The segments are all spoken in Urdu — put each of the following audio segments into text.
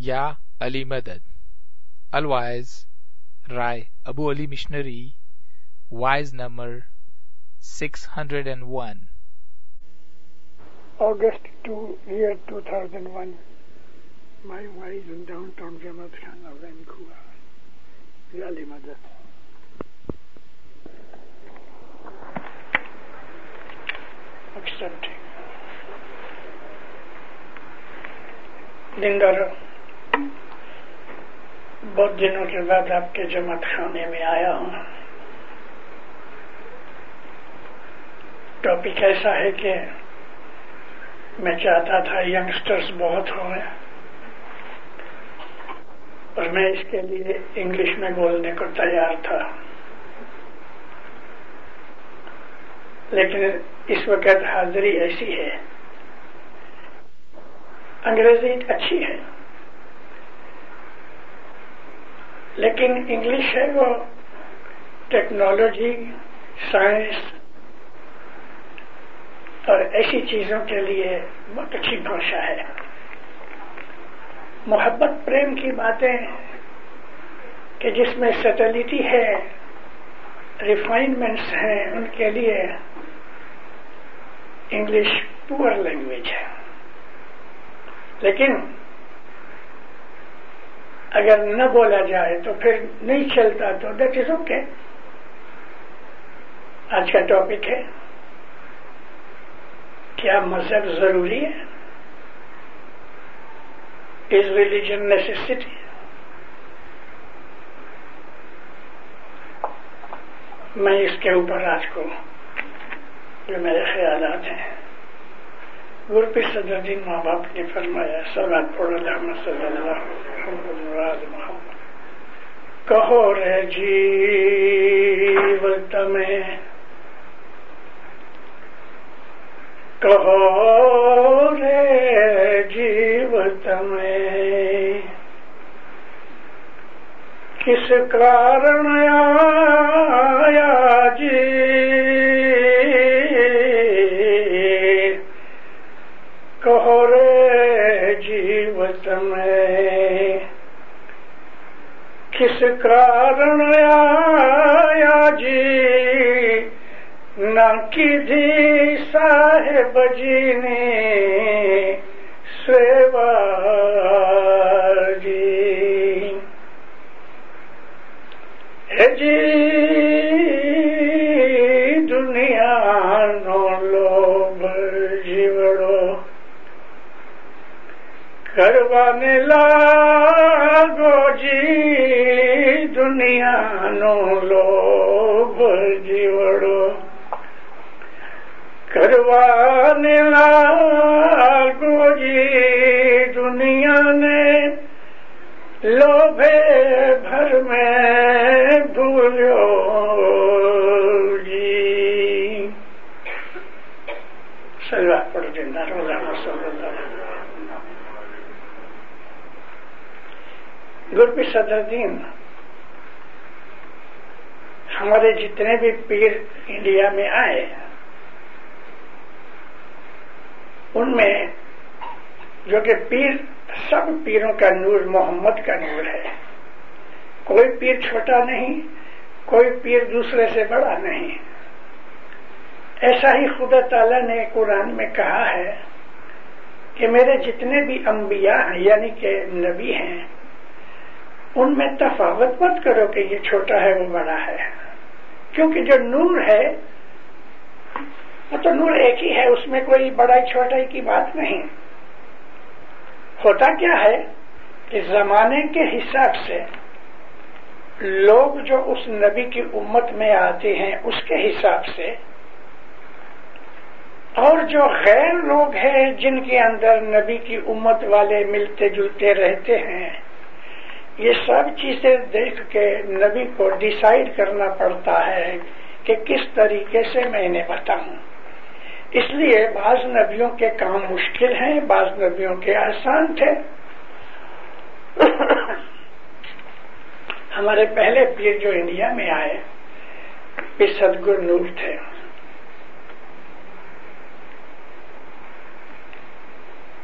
Ya Ali Madad. Otherwise, Rai Abu Ali Missionary, wise number 601. August 2, year 2001. My wife in downtown Jamaat Khan of Vancouver. Ali Madad. Accepting. Dindara. بہت دنوں کے بعد آپ کے جماعت خانے میں آیا ہوں۔ ٹاپک ایسا ہے کہ میں چاہتا تھا ینگسٹرز بہت ہو گئے اور میں اس کے لیے انگلش میں بولنے کو تیار تھا۔ لیکن اس وقت حاضری ایسی ہے۔ انگریزی اچھی ہے۔ لیکن انگلش ہے وہ ٹیکنالوجی، سائنس اور ایسی چیزوں کے لیے بہت اچھی بھاشا ہے۔ محبت، پریم کی باتیں کہ جس میں سٹلٹی ہے ریفائنمنٹس ہیں، ان کے لیے انگلش پور لینگویج ہے۔ لیکن اگر نہ بولا جائے تو پھر نہیں چلتا تو دیٹ از اوکے۔ آج کا ٹاپک ہے، کیا مذہب ضروری ہے؟ از ریلیجن نیسٹی میں اس کے اوپر آج کو جو میرے خیالات ہیں۔ گرپی صدر دین ماں باپ نے فرمایا سلاد پڑھ اللہ صلی اللہ مراد محمد کہو رے جیوت میں کہو رے جیوت میں کس کارن دوسرے سے بڑا نہیں ایسا ہی خدا تعالی نے قرآن میں کہا ہے کہ میرے جتنے بھی انبیاء ہیں یعنی کہ نبی ہیں، ان میں تفاوت مت کرو کہ یہ چھوٹا ہے، وہ بڑا ہے۔ کیونکہ جو نور ہے، وہ تو نور ایک ہی ہے، اس میں کوئی بڑائی چھوٹائی کی بات نہیں۔ ہوتا کیا ہے کہ زمانے کے حساب سے لوگ جو اس نبی کی امت میں آتے ہیں، اس کے حساب سے، اور جو غیر لوگ ہیں جن کے اندر نبی کی امت والے ملتے جلتے رہتے ہیں، یہ سب چیزیں دیکھ کے نبی کو ڈیسائیڈ کرنا پڑتا ہے کہ کس طریقے سے میں انہیں بتاؤں۔ اس لیے بعض نبیوں کے کام مشکل ہیں، بعض نبیوں کے آسان تھے۔ ہمارے پہلے پیر جو انڈیا میں آئے، پھر سدگر نور تھے۔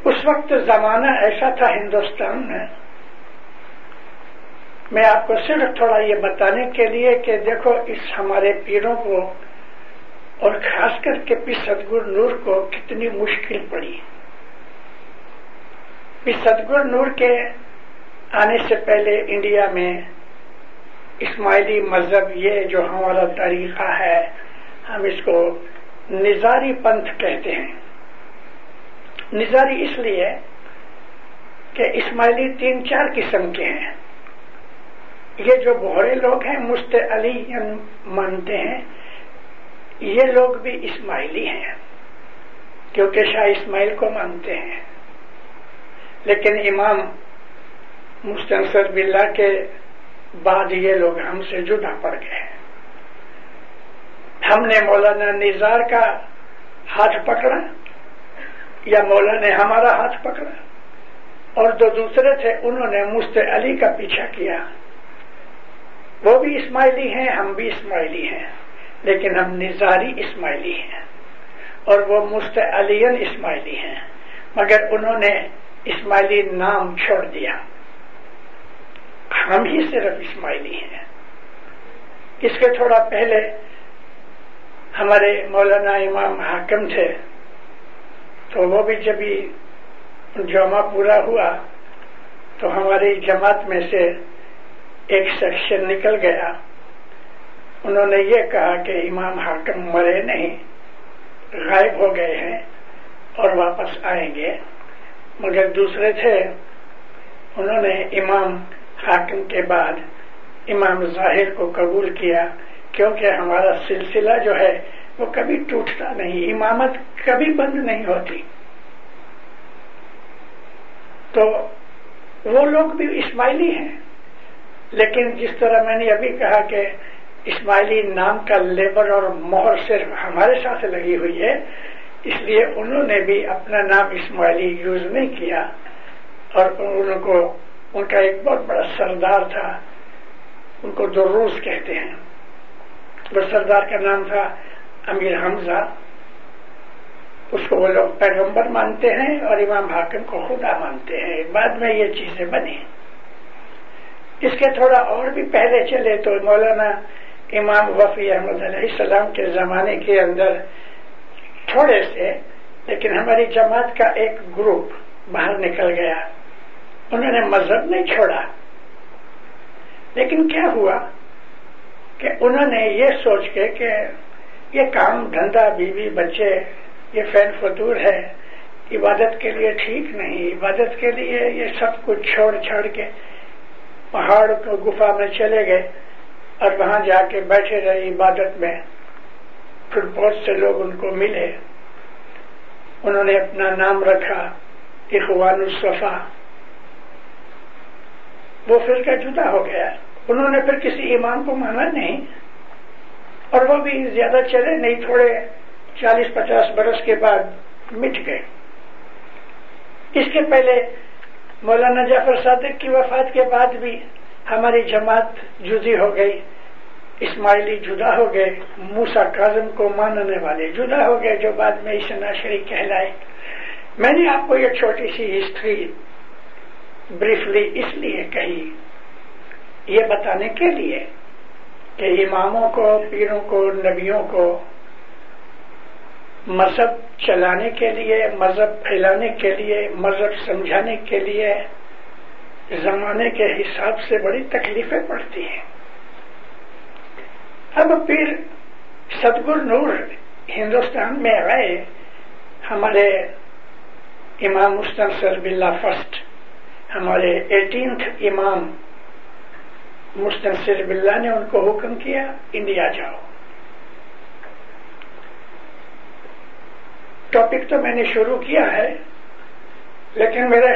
اس وقت زمانہ ایسا تھا ہندوستان میں۔ میں آپ کو صرف تھوڑا یہ بتانے کے لیے کہ دیکھو، اس ہمارے پیروں کو اور خاص کر کے پی ستگر نور کو کتنی مشکل پڑی۔ پی ستگر نور کے آنے سے پہلے انڈیا میں اسماعیلی مذہب یہ جو ہمارا طریقہ ہے، ہم اس کو نظاری پنتھ کہتے ہیں۔ نظاری اس لیے کہ اسماعیلی تین چار قسم کے ہیں۔ یہ جو بہرے لوگ ہیں، مست علی مانتے ہیں، یہ لوگ بھی اسماعیلی ہیں، کیونکہ شاہ اسماعیل کو مانتے ہیں۔ لیکن امام مستنصر بلّہ کے بعد یہ لوگ ہم سے جدا پڑ گئے ہم نے مولانا نظار کا ہاتھ پکڑا یا مولا نے ہمارا ہاتھ پکڑا؟ اور جو دوسرے تھے، انہوں نے مست علی کا پیچھا کیا۔ وہ بھی اسماعیلی ہیں، ہم بھی اسماعیلی ہیں، لیکن ہم نظاری اسماعیلی ہیں۔ اور وہ مست علین اسماعیلی ہیں۔ مگر انہوں نے اسماعیلی نام چھوڑ دیا۔ ہم ہی صرف اسماعیلی ہیں۔ اس کے تھوڑا پہلے ہمارے مولانا امام حاکم تھے، تو وہ بھی جب جمع پورا ہوا، تو ہماری جماعت میں سے ایک سیکشن نکل گیا۔ انہوں نے یہ کہا کہ امام حاکم مرے نہیں، غائب ہو گئے ہیں اور واپس آئیں گے۔ مگر دوسرے تھے، انہوں نے امام حاکم کے بعد امام ظاہر کو قبول کیا، کیونکہ ہمارا سلسلہ جو ہے وہ کبھی ٹوٹتا نہیں، امامت کبھی بند نہیں ہوتی۔ تو وہ لوگ بھی اسماعیلی ہیں۔ لیکن جس طرح میں نے ابھی کہا کہ اسماعیلی نام کا لیبر اور مہر صرف ہمارے ساتھ لگی ہوئی ہے، اس لیے انہوں نے بھی اپنا نام اسماعیلی یوز نہیں کیا اور ان کو ان کا ایک بہت بڑا سردار تھا، ان کو دروز کہتے ہیں۔ وہ سردار کا نام تھا امیر حمزہ۔ اس کو وہ لوگ پیغمبر مانتے ہیں اور امام حاکم کو خدا مانتے ہیں۔ بعد میں یہ چیزیں بنی اس کے تھوڑا اور بھی پہلے چلے تو مولانا امام وفی احمد علیہ السلام کے زمانے کے اندر تھوڑے سے، لیکن ہماری جماعت کا ایک گروپ باہر نکل گیا۔ انہوں نے مذہب نہیں چھوڑا۔ لیکن کیا ہوا کہ انہوں نے یہ سوچ کے کہ یہ کام دھندا بیوی بچے یہ فین فتور ہے، عبادت کے لیے ٹھیک نہیں، عبادت کے لیے یہ سب کچھ چھوڑ چھوڑ کے پہاڑ کو گفا میں چلے گئے اور وہاں جا کے بیٹھے رہے عبادت میں۔ پھر بہت سے لوگ ان کو ملے۔ انہوں نے اپنا نام رکھا، اخوان الصفا۔ وہ فرقہ جدا ہو گیا؟ انہوں نے پھر کسی ایمان کو مانا نہیں۔ اور وہ بھی زیادہ چلے نہیں، تھوڑے چالیس پچاس برس کے بعد مٹ گئے۔ اس کے پہلے مولانا جعفر صادق کی وفات کے بعد بھی ہماری جماعت جدی ہو گئی، اسماعیلی جدا ہو گئے موسا کاظم کو ماننے والے جدا ہو گئے، جو بعد میں اسنا شریف کہلائے۔ میں نے آپ کو یہ چھوٹی سی ہسٹری بریفلی اس لیے کہی، یہ بتانے کے لیے کہ اماموں کو، پیروں کو، نبیوں کو مذہب چلانے کے لیے، مذہب پھیلانے کے لیے، مذہب سمجھانے کے لیے زمانے کے حساب سے بڑی تکلیفیں پڑتی ہیں۔ اب پھر ستگر نور ہندوستان میں آئے، ہمارے امام مستنصر بلّہ فرسٹ ہمارے ایٹینتھ امام مستنصر بلّہ نے ان کو حکم کیا، انڈیا جاؤ۔ ٹاپک تو میں نے شروع کیا ہے، لیکن میرے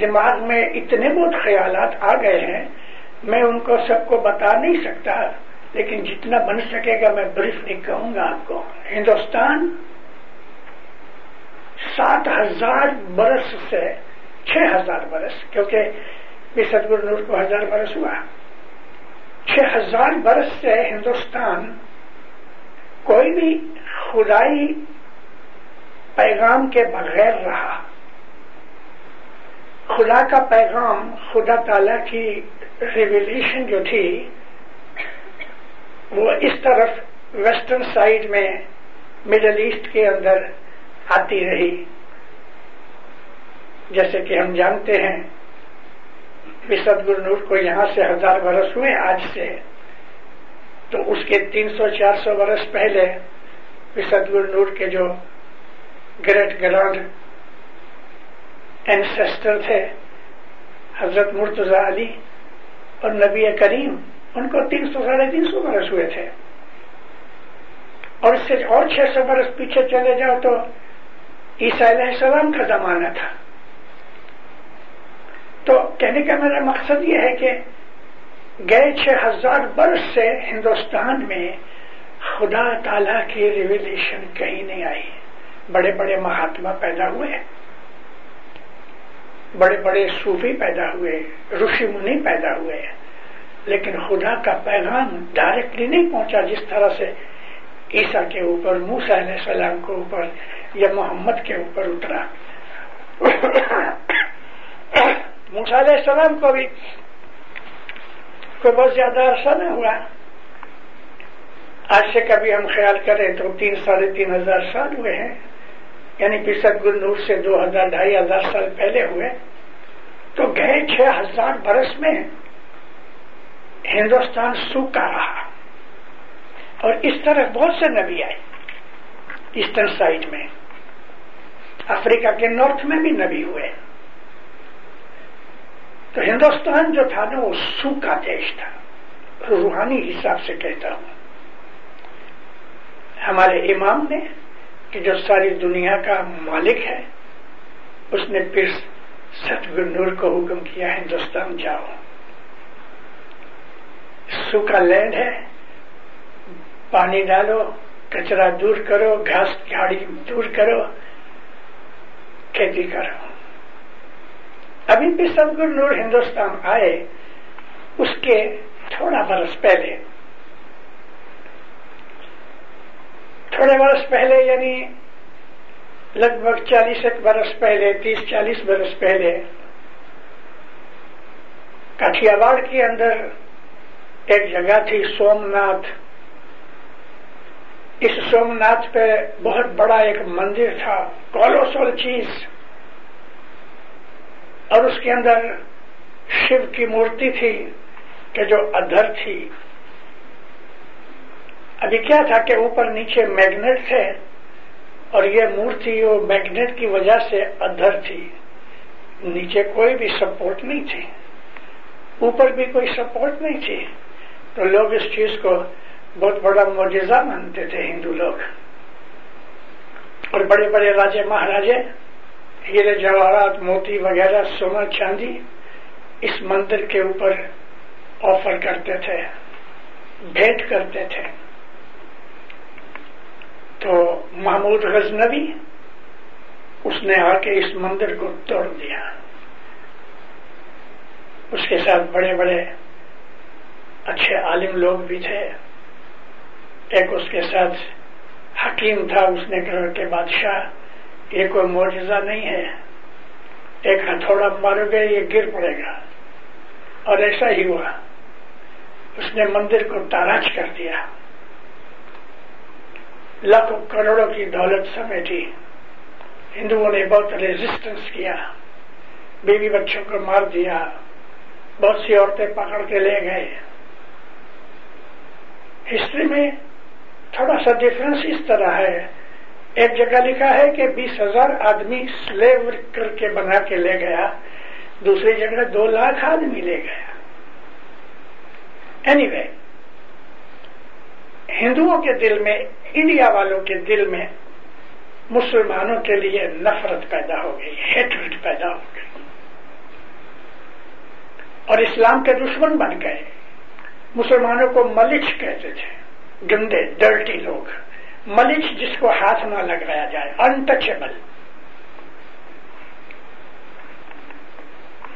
دماغ میں اتنے بہت خیالات آ گئے ہیں، میں ان کو سب کو بتا نہیں سکتا، لیکن جتنا بن سکے گا میں بریف نہیں کہوں گا آپ کو۔ ہندوستان سات ہزار برس سے چھ ہزار برس، کیونکہ ستگر نور کو ہزار برس ہوا۔ چھ ہزار برس سے ہندوستان کوئی بھی خدائی پیغام کے بغیر رہا۔ خدا کا پیغام، خدا تعالی کی ریولیشن جو تھی، وہ اس طرف ویسٹرن سائڈ میں مڈل ایسٹ کے اندر آتی رہی۔ جیسے کہ ہم جانتے ہیں گر نور کو یہاں سے ہزار برس ہوئے، آج سے۔ تو اس کے تین سو، چار سو برس پہلے گر نور کے جو گریٹ گرانڈ اینسٹر تھے، حضرت مرتضی علی اور نبی کریم، ان کو تین سو، ساڑھے تین سو برس ہوئے تھے۔ اور اس سے اور چھ سو برس پیچھے چلے جاؤ تو عیسیٰ علیہ السلام کا زمانہ تھا۔ تو کہنے کا میرا مقصد یہ ہے کہ گئے چھ ہزار برس سے ہندوستان میں خدا تعالی کی ریولیشن کہیں نہیں آئی۔ بڑے بڑے مہاتما پیدا ہوئے بڑے بڑے صوفی پیدا ہوئے رشی منی پیدا ہوئے لیکن خدا کا پیغام ڈائریکٹلی نہیں پہنچا جس طرح سے عیسیٰ کے اوپر موسا علیہ السلام کے اوپر یا محمد کے اوپر اترا۔ موسا علیہ السلام کو بھی کوئی بہت زیادہ عرصہ نہ ہوا۔ آج سے کبھی ہم خیال کریں تو تین ساڑھے تین ہزار سال ہوئے ہیں۔ یعنی پسد گل نور سے دو ہزار ڈھائی ہزار سال پہلے ہوئے۔ تو گئے چھ ہزار برس میں ہندوستان سوکھا رہا۔ اور اس طرح بہت سے نبی آئے ایسٹرن سائڈ میں۔ افریقہ کے نارتھ میں بھی نبی ہوئے۔ تو ہندوستان جو تھا نا، وہ سوکھا دیش تھا۔ روحانی حساب سے کہتا ہوں۔ ہمارے امام نے، کہ جو ساری دنیا کا مالک ہے، اس نے پھر ستگر نور کو حکم کیا، ہندوستان جاؤ۔ سوکھا لینڈ ہے، پانی ڈالو، کچرا دور کرو، گھاس جھاڑی دور کرو، کھیتی کرو۔ ابھی بھی ستگر نور ہندوستان آئے، اس کے تھوڑا برس پہلے۔ تھوڑے برس پہلے یعنی لگ بھگ چالیس ایک برس پہلے، تیس چالیس برس پہلے کاٹیاواڑ کے اندر ایک جگہ تھی سومناتھ۔ اس سومناتھ پہ بہت بڑا ایک مندر تھا کولوسل چیز۔ اور اس کے اندر شیو کی مورتی تھی کہ جو ادھر تھی۔ ابھی کیا تھا کہ اوپر نیچے میگنیٹ تھے اور یہ مورتی وہ میگنیٹ کی وجہ سے ادھر تھی۔ نیچے کوئی بھی سپورٹ نہیں تھی۔ اوپر بھی کوئی سپورٹ نہیں تھی۔ تو لوگ اس چیز کو بہت بڑا معجزہ مانتے تھے، ہندو لوگ۔ اور بڑے بڑے راجے مہاراجے ہیرے جواہرات، موتی وغیرہ، سونا، چاندی اس مندر کے اوپر آفر کرتے تھے، بھیٹ کرتے تھے۔ تو محمود غزنوی اس نے آ کے اس مندر کو توڑ دیا۔ اس کے ساتھ بڑے بڑے اچھے عالم لوگ بھی تھے۔ ایک اس کے ساتھ حکیم تھا، اس نے کہا کہ بادشاہ۔ یہ کوئی معجزہ نہیں ہے۔ ایک ہتھوڑا مارو گے یہ گر پڑے گا۔ اور ایسا ہی ہوا۔ اس نے مندر کو تاراج کر دیا۔ لاکھوں کروڑوں کی دولت سمیٹی۔ ہندوؤں نے بہت ریزسٹنس کیا۔ بیوی بچوں کو مار دیا۔ بہت سی عورتیں پکڑ کے لے گئے۔ ہسٹری میں تھوڑا سا ڈفرنس اس طرح ہے۔ ایک جگہ لکھا ہے کہ بیس ہزار آدمی سلیو کر کے بنا کے لے گیا دوسری جگہ دو لاکھ آدمی لے گیا۔ اینی anyway, ہندوؤں کے دل میں انڈیا والوں کے دل میں مسلمانوں کے لیے نفرت پیدا ہو گئی ہیٹریٹ پیدا ہو گئی۔ اور اسلام کے دشمن بن گئے۔ مسلمانوں کو ملچ کہتے تھے گندے ڈرٹی لوگ۔ ملچ جس کو ہاتھ نہ لگایا جائے انٹچیبل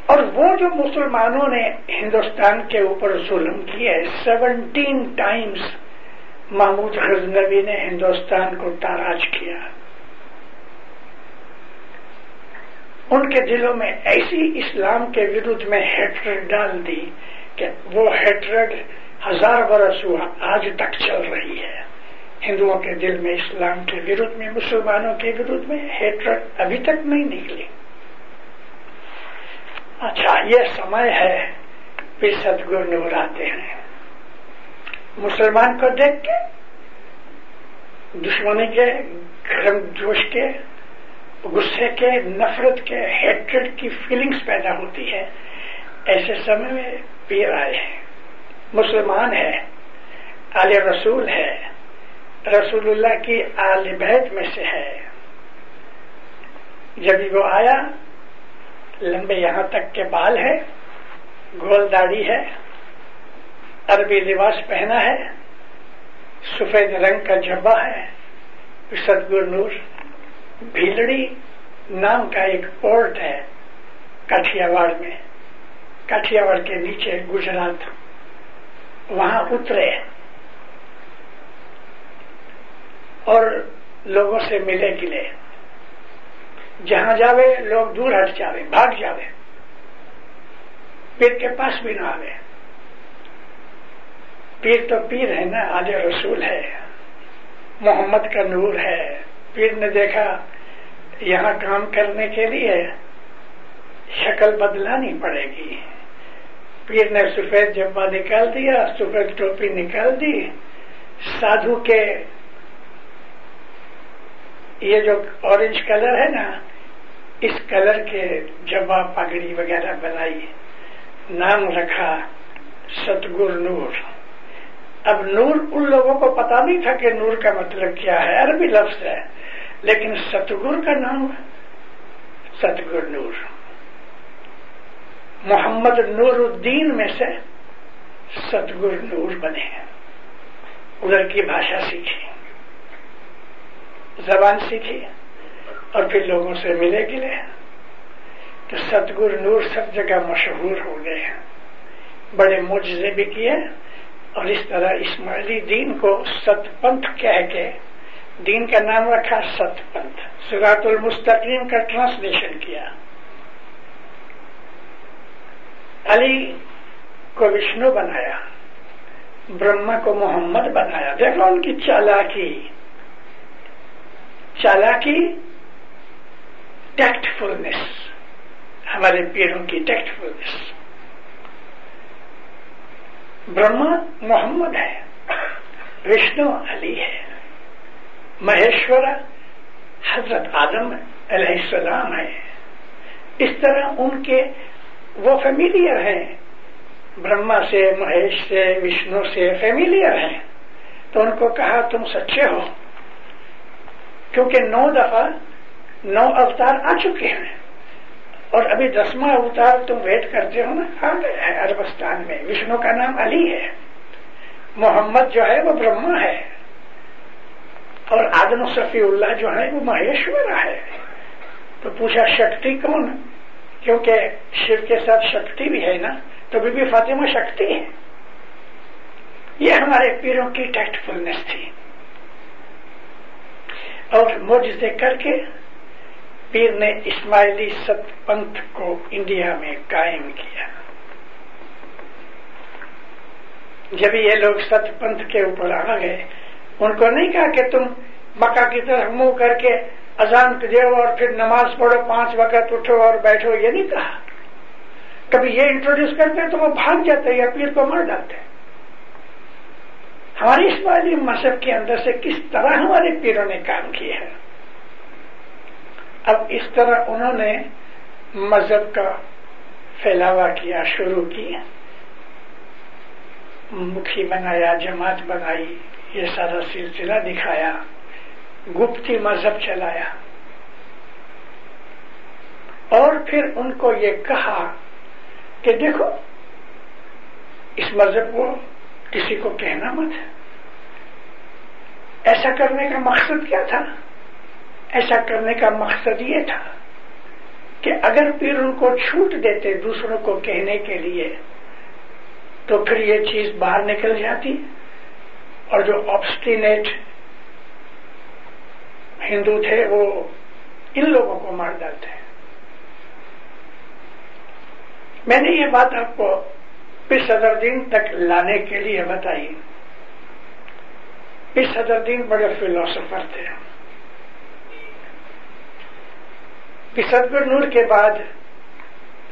اور وہ جو مسلمانوں نے ہندوستان کے اوپر ظلم کیے سیونٹین ٹائمز محمود غزنوی نے ہندوستان کو تاراج کیا۔ ان کے دلوں میں ایسی اسلام کے ورد میں ہیٹرڈ ڈال دی کہ وہ ہیٹرڈ ہزار برس ہوا، آج تک چل رہی ہے۔ ہندوؤں کے دل میں، اسلام کے ورد میں، مسلمانوں کے ورد میں ہیٹرڈ ابھی تک نہیں نکلی۔ اچھا یہ سمے ہے پھر ستگر نور آتے ہیں۔ مسلمان کو دیکھ کے، دشمنی کے، گرم جوش کے، غصے کے، نفرت کے ہیٹریڈ کی فیلنگز پیدا ہوتی ہے۔ ایسے سمے میں پیر آئے ہیں۔ مسلمان ہے، آل رسول ہے۔ رسول اللہ کی آل بیت میں سے ہے۔ جب وہ آیا، لمبے یہاں تک کے بال ہے، گول داڑھی ہے، عربی لباس پہنا ہے، سفید رنگ کا جبا ہے ستگر نور، بھیلڑی نام کا ایک پورٹ ہے کاٹیا واڑ میں۔ کاٹیا واڑ کے نیچے گجرات، وہاں اترے۔ اور لوگوں سے ملے گلے جہاں جاوے، لوگ دور ہٹ جاوے، بھاگ جاوے۔ پیر کے پاس بھی نہ آوے۔ پیر تو پیر ہے نا آج رسول ہے۔ محمد کا نور ہے۔ پیر نے دیکھا، یہاں کام کرنے کے لیے شکل بدلانی پڑے گی۔ پیر نے سفید جبا نکال دیا، سفید ٹوپی نکال دی۔ سادھو کے یہ جو اورنج کلر ہے نا، اس کلر کے جبا پگڑی وغیرہ بنائی نام رکھا ستگر نور۔ اب نور ان لوگوں کو پتا نہیں تھا کہ نور کا مطلب کیا ہے، عربی لفظ ہے، لیکن ستگر کا نام ستگر نور۔ محمد نور الدین میں سے ستگر نور بنے ادھر کی بھاشا سیکھی زبان سیکھی اور پھر لوگوں سے ملے گلے تو ستگر نور سب جگہ مشہور ہو گئے بڑے معجزے بھی کیے اور اس طرح اسماعیلی دین کو ست پنتھ کہہ کے دین کا نام رکھا ست پنتھ۔ سگات المستقیم کا ٹرانسلیشن کیا۔ علی کو وشنو بنایا، برہما کو محمد بنایا۔ دیکھو ان کی چالاکی۔ چالاکی ٹیکٹ فلنس ہمارے پیروں کی ٹیکٹ فلنس برہما محمد ہے، وشنو علی ہے مہیشور حضرت آدم علیہ السلام ہے۔ اس طرح ان کے وہ فیملیئر ہیں۔ برہما سے، مہیش سے، وشنو سے فیملیئر ہیں۔ تو ان کو کہا تم سچے ہو۔ کیونکہ نو دفعہ نو اوتار آ چکے ہیں۔ اور ابھی دسواں اوتار تم ویٹ کرتے ہو نا ہاں، آ گیا ہے اربستان میں۔ وشنو کا نام علی ہے۔ محمد جو ہے وہ برہما ہے۔ اور آدم صفی اللہ جو ہے وہ مہیشور ہے۔ تو پوچھا، شکتی کون؟ کیونکہ شیو کے ساتھ شکتی بھی ہے نا، تو بی بی فاطمہ شکتی ہے۔ یہ ہمارے پیروں کی ٹیکٹ فلنس تھی۔ اور موجے کر کے پیر نے اسماعیلی ست پنتھ کو انڈیا میں قائم کیا۔ جب یہ لوگ ست پنتھ کے اوپر آ گئے، ان کو نہیں کہا کہ تم مکہ کی طرف منہ کر کے اذان دو اور پھر نماز پڑھو، پانچ وقت اٹھو اور بیٹھو، یہ نہیں کہا۔ کبھی یہ انٹروڈیوس کرتے تو وہ بھاگ جاتے یا پیر کو مار ڈالتے ہماری اسماعیلی مذہب کے اندر سے کس طرح ہمارے پیروں نے کام کیا ہے؟ اب اس طرح انہوں نے مذہب کا پھیلاوا کیا، شروع کیا، مکھی بنایا، جماعت بنائی، یہ سارا سلسلہ دکھایا، گپتی مذہب چلایا۔ اور پھر ان کو یہ کہا کہ دیکھو، اس مذہب کو کسی کو کہنا مت۔ ایسا کرنے کا مقصد کیا تھا؟ ایسا کرنے کا مقصد یہ تھا کہ اگر پھر ان کو چھوٹ دیتے دوسروں کو کہنے کے لیے، تو پھر یہ چیز باہر نکل جاتی۔ اور جو آبسٹینیٹ ہندو تھے، وہ ان لوگوں کو مار ڈالتے۔ میں نے یہ بات آپ کو پھر صدر دین تک لانے کے لیے بتائی پھر صدر دین بڑے فلاسفر تھے۔ پھر نور کے بعد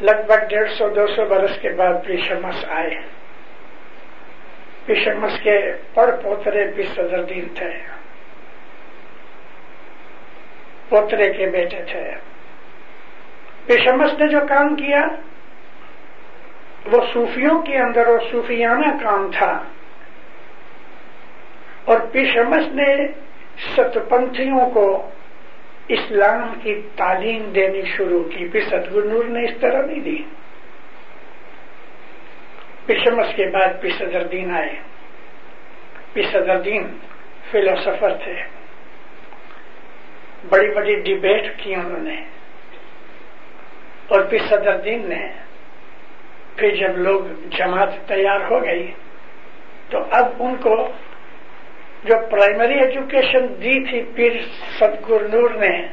لگ بھگ ڈیڑھ سو، دو سو برس کے بعد پیشمس آئے۔ پیشمس کے پڑ پوترے بھی صدر دین تھے۔ پوترے کے بیٹے تھے۔ پیشمس نے جو کام کیا وہ صوفیوں کے اندر وہ صوفیانہ کام تھا۔ اور پیشمس نے ستپنتھیوں کو اسلام کی تعلیم دینی شروع کی۔ پھر ستگر نور نے اس طرح نہیں دی۔ پیشمس کے بعد پی صدر دین آئے۔ پی صدر دین فلوسفر تھے۔ بڑی بڑی ڈبیٹ کی انہوں نے۔ اور پھر صدر دین نے پھر جب لوگ جماعت تیار ہو گئی، تو اب ان کو جو پرائمری ایجوکیشن دی تھی پیر ستگر نور نے،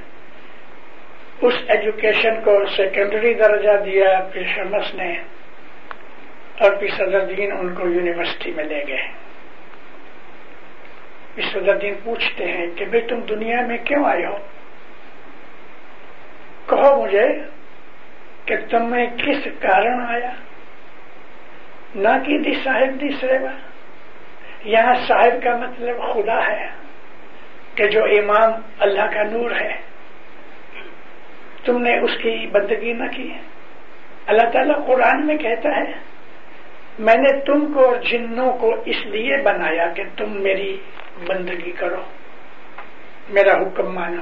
اس ایجوکیشن کو سیکنڈری درجہ دیا پھر شمس نے اور پھر صدر دین ان کو یونیورسٹی میں لے گئے۔ پھر صدر دین پوچھتے ہیں کہ بھائی تم دنیا میں کیوں آئے ہو؟ کہو مجھے کہ تم میں کس کارن آیا؟ نہ کی دی صاحب دی سیوا۔ یہاں صاحب کا مطلب خدا ہے کہ جو امام اللہ کا نور ہے۔ تم نے اس کی بندگی نہ کی۔ اللہ تعالیٰ قرآن میں کہتا ہے، میں نے تم کو اور جنوں کو اس لیے بنایا کہ تم میری بندگی کرو۔ میرا حکم مانو۔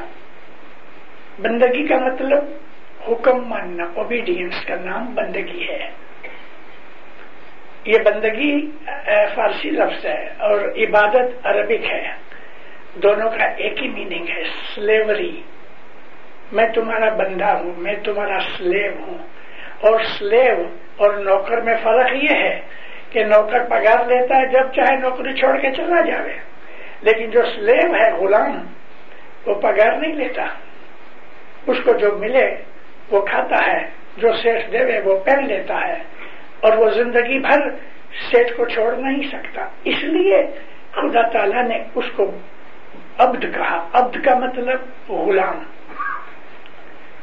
بندگی کا مطلب حکم ماننا اوبیڈینس کا نام بندگی ہے۔ یہ بندگی فارسی لفظ ہے اور عبادت عربک ہے۔ دونوں کا ایک ہی میننگ ہے سلیوری میں تمہارا بندہ ہوں، میں تمہارا سلیو ہوں۔ اور سلیو اور نوکر میں فرق یہ ہے کہ نوکر پگار لیتا ہے جب چاہے نوکری چھوڑ کے چلا جاوے، لیکن جو سلیو ہے، غلام، وہ پگار نہیں لیتا۔ اس کو جو ملے، وہ کھاتا ہے، جو سیٹ دے وہ پہن لیتا ہے۔ اور وہ زندگی بھر سیٹ کو چھوڑ نہیں سکتا۔ اس لیے خدا تعالیٰ نے اس کو عبد کہا۔ عبد کا مطلب غلام۔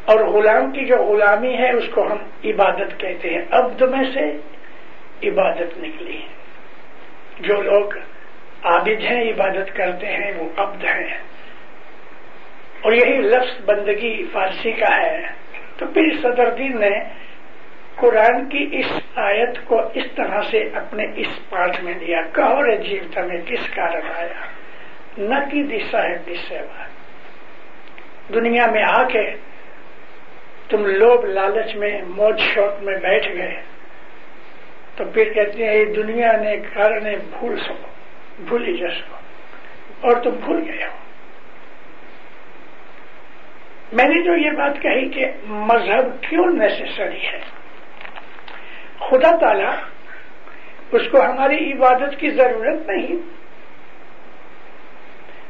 اور غلام کی جو غلامی ہے، اس کو ہم عبادت کہتے ہیں۔ عبد میں سے عبادت نکلی۔ جو لوگ عابد ہیں، عبادت کرتے ہیں، وہ عبد ہیں۔ اور یہی لفظ بندگی فارسی کا ہے۔ تو پھر صدر دین نے قرآن کی اس آیت کو اس طرح سے اپنے اس پاٹ میں دیا کہو رے جیوتا میں کس کارن آیا؟ نہ کی دشا ہے سیوا دنیا میں آ کے تم لوگ لالچ میں، موج شوق میں بیٹھ گئے۔ تو پھر کہتے ہیں، یہ دنیا نے کارن بھول سکو بھولی جا سکو۔ اور تم بھول گئے ہو۔ میں نے جو یہ بات کہی کہ مذہب کیوں نیسسری ہے؟ خدا تعالی اس کو ہماری عبادت کی ضرورت نہیں۔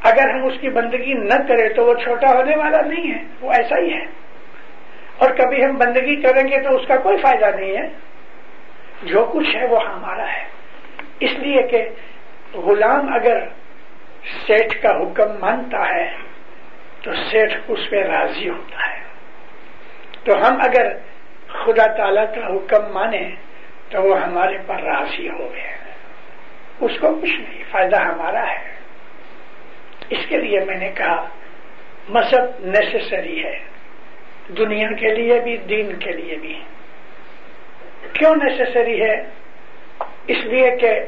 اگر ہم اس کی بندگی نہ کریں تو وہ چھوٹا ہونے والا نہیں ہے، وہ ایسا ہی ہے۔ اور کبھی ہم بندگی کریں گے تو اس کا کوئی فائدہ نہیں ہے۔ جو کچھ ہے وہ ہمارا ہے۔ اس لیے کہ غلام اگر سیٹ کا حکم مانتا ہے تو سیٹ اس پہ راضی ہوتا ہے۔ تو ہم اگر خدا تعالی کا حکم مانے تو وہ ہمارے پر راضی ہو گئے۔ اس کو کچھ نہیں، فائدہ ہمارا ہے۔ اس کے لیے میں نے کہا، مذہب نیسسری ہے۔ دنیا کے لیے بھی، دین کے لیے بھی۔ کیوں نیسسری ہے؟ اس لیے کہ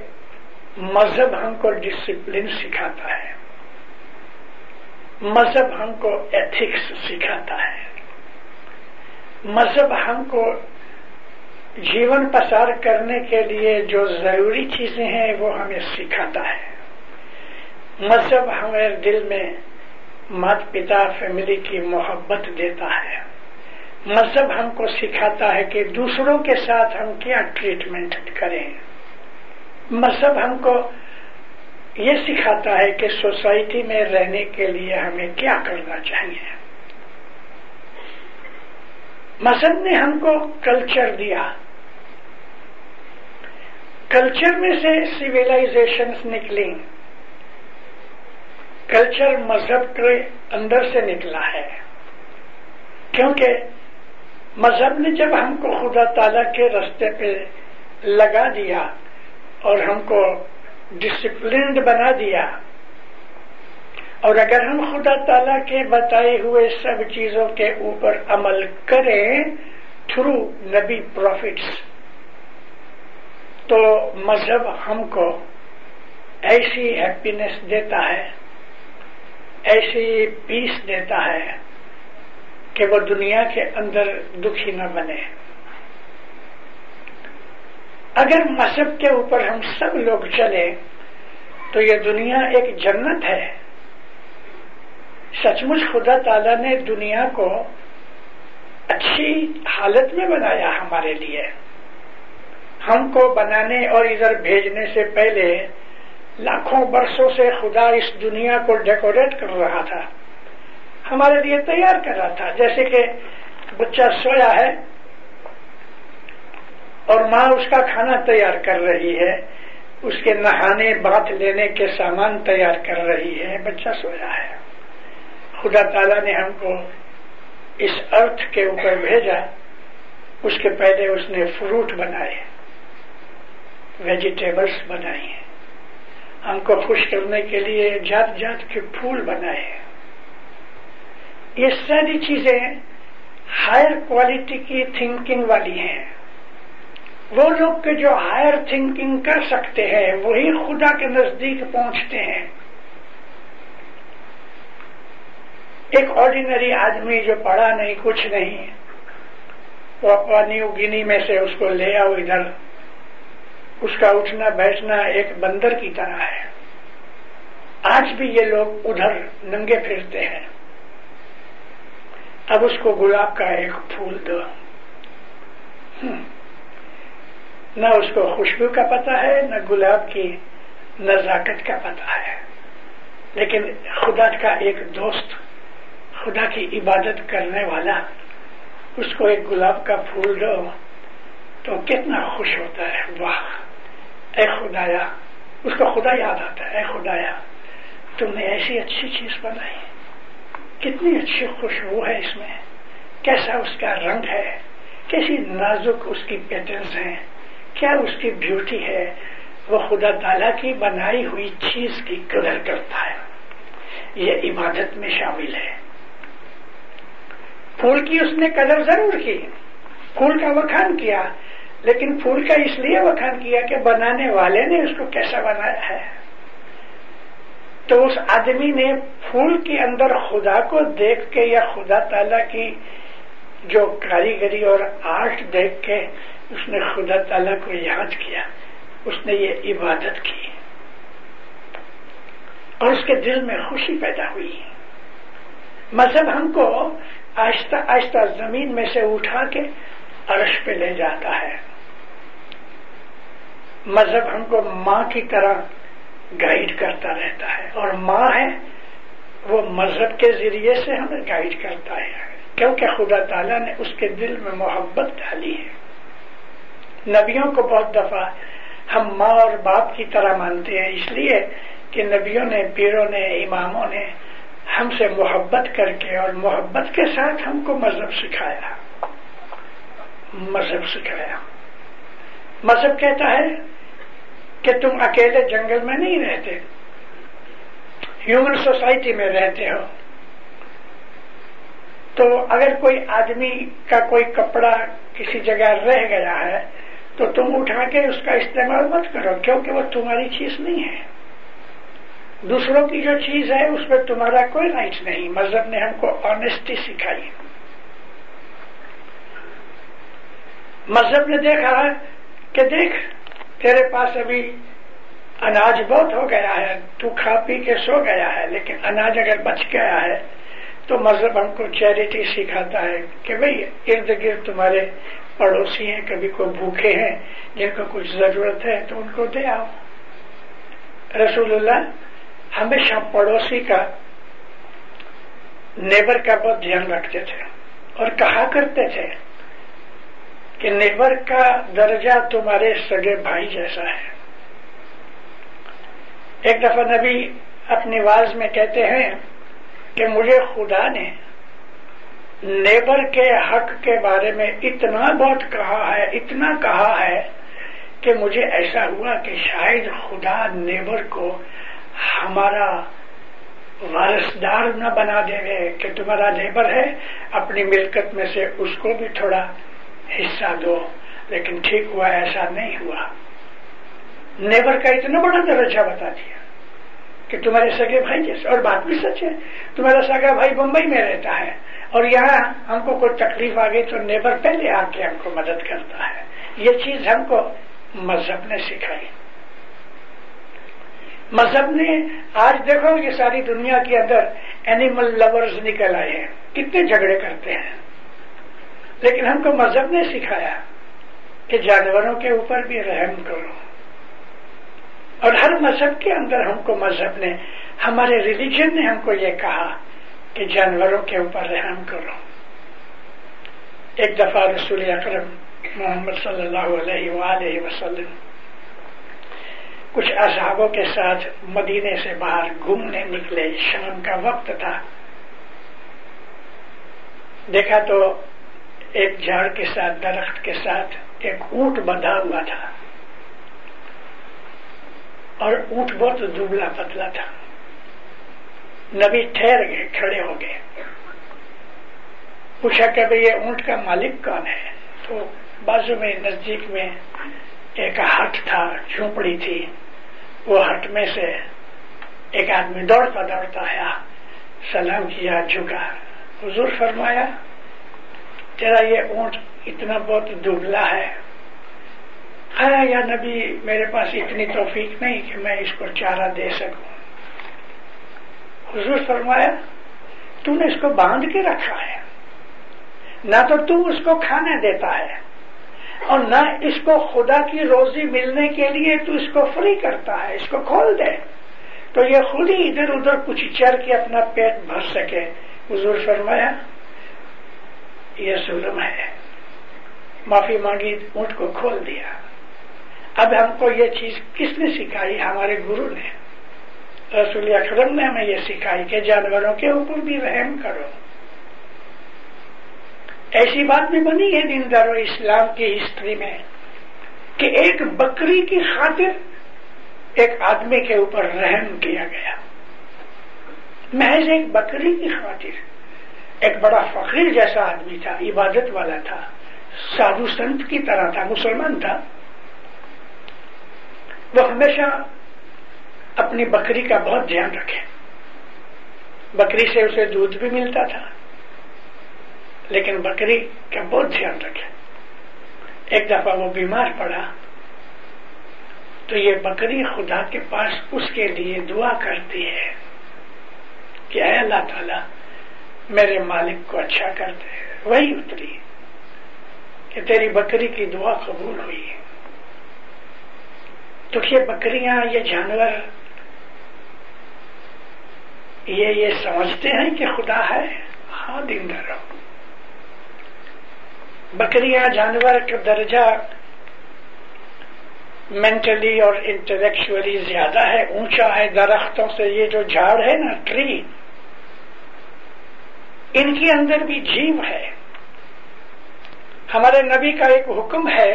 مذہب ہم کو ڈسپلن سکھاتا ہے۔ مذہب ہم کو ایتھکس سکھاتا ہے۔ مذہب ہم کو جیون پسار کرنے کے لیے جو ضروری چیزیں ہیں وہ ہمیں سکھاتا ہے۔ مذہب ہمارے دل میں مات پتا فیملی کی محبت دیتا ہے۔ مذہب ہم کو سکھاتا ہے کہ دوسروں کے ساتھ ہم کیا ٹریٹمنٹ کریں۔ مذہب ہم کو یہ سکھاتا ہے کہ سوسائٹی میں رہنے کے لیے ہمیں کیا کرنا چاہیے۔ مذہب نے ہم کو کلچر دیا۔ کلچر میں سے سویلائزیشنس نکلی کلچر مذہب کے اندر سے نکلا ہے۔ کیونکہ مذہب نے جب ہم کو خدا تعالی کے رستے پہ لگا دیا اور ہم کو ڈسپلنڈ بنا دیا اور اگر ہم خدا تعالی کے بتائے ہوئے سب چیزوں کے اوپر عمل کریں تھرو نبی پروفٹس تو مذہب ہم کو ایسی ہیپینس دیتا ہے، ایسی پیس دیتا ہے کہ وہ دنیا کے اندر دکھی نہ بنے۔ اگر مذہب کے اوپر ہم سب لوگ چلے تو یہ دنیا ایک جنت ہے۔ سچ مچ خدا تعالی نے دنیا کو اچھی حالت میں بنایا ہمارے لیے۔ ہم کو بنانے اور ادھر بھیجنے سے پہلے لاکھوں برسوں سے خدا اس دنیا کو ڈیکوریٹ کر رہا تھا۔ ہمارے لیے تیار کر رہا تھا۔ جیسے کہ بچہ سویا ہے اور ماں اس کا کھانا تیار کر رہی ہے۔ اس کے نہانے، بات لینے کے سامان تیار کر رہی ہے۔ بچہ سویا ہے۔ خدا تعالی نے ہم کو اس ارتھ کے اوپر بھیجا، اس کے پہلے اس نے فروٹ بنائے ویجیٹیبلس بنائی ہم کو خوش کرنے کے لیے جات جات کے پھول بنائے یہ ساری چیزیں ہائر کوالٹی کی تھنکنگ والی ہیں۔ وہ لوگ کے جو ہائر تھنکنگ کر سکتے ہیں، وہی خدا کے نزدیک پہنچتے ہیں۔ ایک آرڈینری آدمی جو پڑھا نہیں، کچھ نہیں، وہ نیو گینی میں سے اس کو لے آؤ ادھر۔ اس کا اٹھنا بیٹھنا ایک بندر کی طرح ہے۔ آج بھی یہ لوگ ادھر ننگے پھرتے ہیں۔ اب اس کو گلاب کا ایک پھول دو۔ نہ اس کو خوشبو کا پتہ ہے، نہ گلاب کی نزاکت کا پتہ ہے۔ لیکن خدا کا ایک دوست خدا کی عبادت کرنے والا اس کو ایک گلاب کا پھول دو تو کتنا خوش ہوتا ہے، واہ! اے خدایا، اس کو خدا یاد آتا ہے، اے خدایا، تم نے ایسی اچھی چیز بنائی۔ کتنی اچھی خوشبو ہے اس میں۔ کیسا اس کا رنگ ہے، کیسی نازک اس کی پیٹرنس ہیں۔ کیا اس کی بیوٹی ہے۔ وہ خدا تعالی کی بنائی ہوئی چیز کی قدر کرتا ہے۔ یہ عبادت میں شامل ہے۔ پھول کی اس نے قدر ضرور کی، پھول کا وکھان کیا، لیکن پھول کا اس لیے وکھان کیا کہ بنانے والے نے اس کو کیسا بنایا ہے۔ تو اس آدمی نے پھول کے اندر خدا کو دیکھ کے یا خدا تعالی کی جو کاریگری اور آرٹ دیکھ کے اس نے خدا تعالی کو یاد کیا، اس نے یہ عبادت کی۔ اور اس کے دل میں خوشی پیدا ہوئی۔ مذہب ہم کو آہستہ آہستہ زمین میں سے اٹھا کے عرش پہ لے جاتا ہے۔ مذہب ہم کو ماں کی طرح گائیڈ کرتا رہتا ہے اور ماں ہے، وہ مذہب کے ذریعے سے ہمیں گائیڈ کرتا ہے۔ کیونکہ خدا تعالیٰ نے اس کے دل میں محبت ڈالی ہے۔ نبیوں کو بہت دفعہ ہم ماں اور باپ کی طرح مانتے ہیں، اس لیے کہ نبیوں نے، پیروں نے، اماموں نے ہم سے محبت کر کے اور محبت کے ساتھ ہم کو مذہب سکھایا۔ مذہب سکھایا۔ مذہب کہتا ہے کہ تم اکیلے جنگل میں نہیں رہتے۔ ہیومن سوسائٹی میں رہتے ہو۔ تو اگر کوئی آدمی کا کوئی کپڑا کسی جگہ رہ گیا ہے، تو تم اٹھا کے اس کا استعمال مت کرو، کیونکہ وہ تمہاری چیز نہیں ہے۔ دوسروں کی جو چیز ہے، اس میں تمہارا کوئی رائٹ نہیں۔ مذہب نے ہم کو آنےسٹی سکھائی۔ مذہب نے دیکھا کہ دیکھ، تیرے پاس ابھی اناج بہت ہو گیا ہے، تو کھا پی کے سو گیا ہے، لیکن اناج اگر بچ گیا ہے تو مذہب ہم کو چیریٹی سکھاتا ہے کہ بھئی ارد گرد تمہارے پڑوسی ہیں، کبھی کوئی بھوکے ہیں، جن کو کچھ ضرورت ہے تو ان کو دے آؤ۔ رسول اللہ ہمیشہ پڑوسی کا نیبر کا بہت دھیان رکھتے تھے اور کہا کرتے تھے کہ نیبر کا درجہ تمہارے سگے بھائی جیسا ہے۔ ایک دفعہ نبی اپنی واز میں کہتے ہیں کہ مجھے خدا نے نیبر کے حق کے بارے میں اتنا بہت کہا ہے، اتنا کہا ہے کہ مجھے ایسا ہوا کہ شاید خدا نیبر کو ہمارا وارثدار نہ بنا دے گے کہ تمہارا نیبر ہے، اپنی ملکت میں سے اس کو بھی تھوڑا حصہ دو۔ لیکن ٹھیک ہوا، ایسا نہیں ہوا۔ نیبر کا اتنا بڑا درجہ بتا دیا کہ تمہارے سگے بھائی جیسے۔ اور بات بھی سچ ہے، تمہارا سگا بھائی بمبئی میں رہتا ہے۔ اور یہاں ہم کو کوئی تکلیف آ گئی تو نیبر پہلے آ کے ہم کو مدد کرتا ہے۔ یہ چیز ہم کو مذہب نے سکھائی۔ مذہب نے آج دیکھو یہ ساری دنیا کے اندر اینیمل لورز نکل آئے ہیں۔ کتنے جھگڑے کرتے ہیں۔ لیکن ہم کو مذہب نے سکھایا کہ جانوروں کے اوپر بھی رحم کرو۔ اور ہر مذہب کے اندر ہم کو مذہب نے، ہمارے ریلیجن نے ہم کو یہ کہا کہ جانوروں کے اوپر رحم کرو۔ ایک دفعہ رسول اکرم محمد صلی اللہ علیہ وآلہ وسلم کچھ اصحابوں کے ساتھ مدینے سے باہر گھومنے نکلے، شام کا وقت تھا۔ دیکھا تو ایک جھاڑ کے ساتھ، درخت کے ساتھ ایک اونٹ بندھا ہوا تھا۔ اور اونٹ بہت دبلا پتلا تھا۔ نبی ٹھہر گئے، کھڑے ہو گئے۔ پوچھا کہ بھائی یہ اونٹ کا مالک کون ہے؟ تو بازو میں نزدیک میں ایک ہٹ تھا، جھونپڑی تھی۔ وہ ہٹ میں سے ایک آدمی دوڑتا دوڑتا آیا، سلام کیا، جھکا۔ حضور فرمایا، تیرا یہ اونٹ اتنا بہت دبلا ہے۔ آیا یا نبی، میرے پاس اتنی توفیق نہیں کہ میں اس کو چارہ دے سکوں۔ حضور فرمایا، تو نے اس کو باندھ کے رکھا ہے۔ نہ تو تو اس کو کھانا دیتا ہے۔ اور نہ اس کو خدا کی روزی ملنے کے لیے تو اس کو فری کرتا ہے، اس کو کھول دے۔ تو یہ خود ہی ادھر ادھر کچھ چر کے اپنا پیٹ بھر سکے۔ حضور فرمایا، یہ ظلم ہے۔ معافی مانگی، اونٹ کو کھول دیا۔ اب ہم کو یہ چیز کس نے سکھائی؟ ہمارے گرو نے۔ رسول اکرم نے ہمیں یہ سکھائی کہ جانوروں کے اوپر بھی رحم کرو۔ ایسی بات بھی بنی ہے دن در اسلام کی ہسٹری میں کہ ایک بکری کی خاطر ایک آدمی کے اوپر رحم کیا گیا۔ محض ایک بکری کی خاطر ایک بڑا فقیر جیسا آدمی تھا، عبادت والا تھا، سادھو سنت کی طرح تھا، مسلمان تھا۔ وہ ہمیشہ اپنی بکری کا بہت دھیان رکھے۔ بکری سے اسے دودھ بھی ملتا تھا۔ لیکن بکری کا بہت دھیان رکھے۔ ایک دفعہ وہ بیمار پڑا تو یہ بکری خدا کے پاس اس کے لیے دعا کرتی ہے کہ اے اللہ تعالی، میرے مالک کو اچھا کر دے۔ وہی اتری کہ تیری بکری کی دعا قبول ہوئی۔ تو یہ بکریاں، یہ جانور، یہ یہ سمجھتے ہیں کہ خدا ہے؟ ہاں دن رہو۔ بکریاں، جانور کا درجہ مینٹلی اور انٹلیکچولی زیادہ ہے، اونچا ہے، درختوں سے یہ جو جھاڑ ہے نا ٹری ان کے اندر بھی جیو ہے۔ ہمارے نبی کا ایک حکم ہے،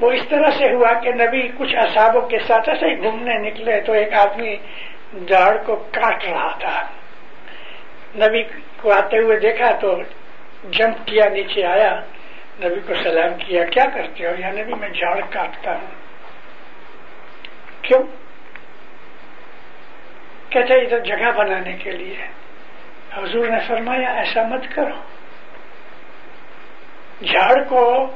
وہ اس طرح سے ہوا کہ نبی کچھ اصابوں کے ساتھ ایسے گھومنے نکلے تو ایک آدمی جھاڑ کو کاٹ رہا تھا۔ نبی کو آتے ہوئے دیکھا تو جمپ کیا، نیچے آیا، نبی کو سلام کیا کیا کرتے ہو؟ یا نبی میں جھاڑ کاٹتا ہوں۔ کیوں؟ کہتے ادھر جگہ بنانے کے لیے۔ حضور نے فرمایا، ایسا مت کرو۔ جھاڑ کو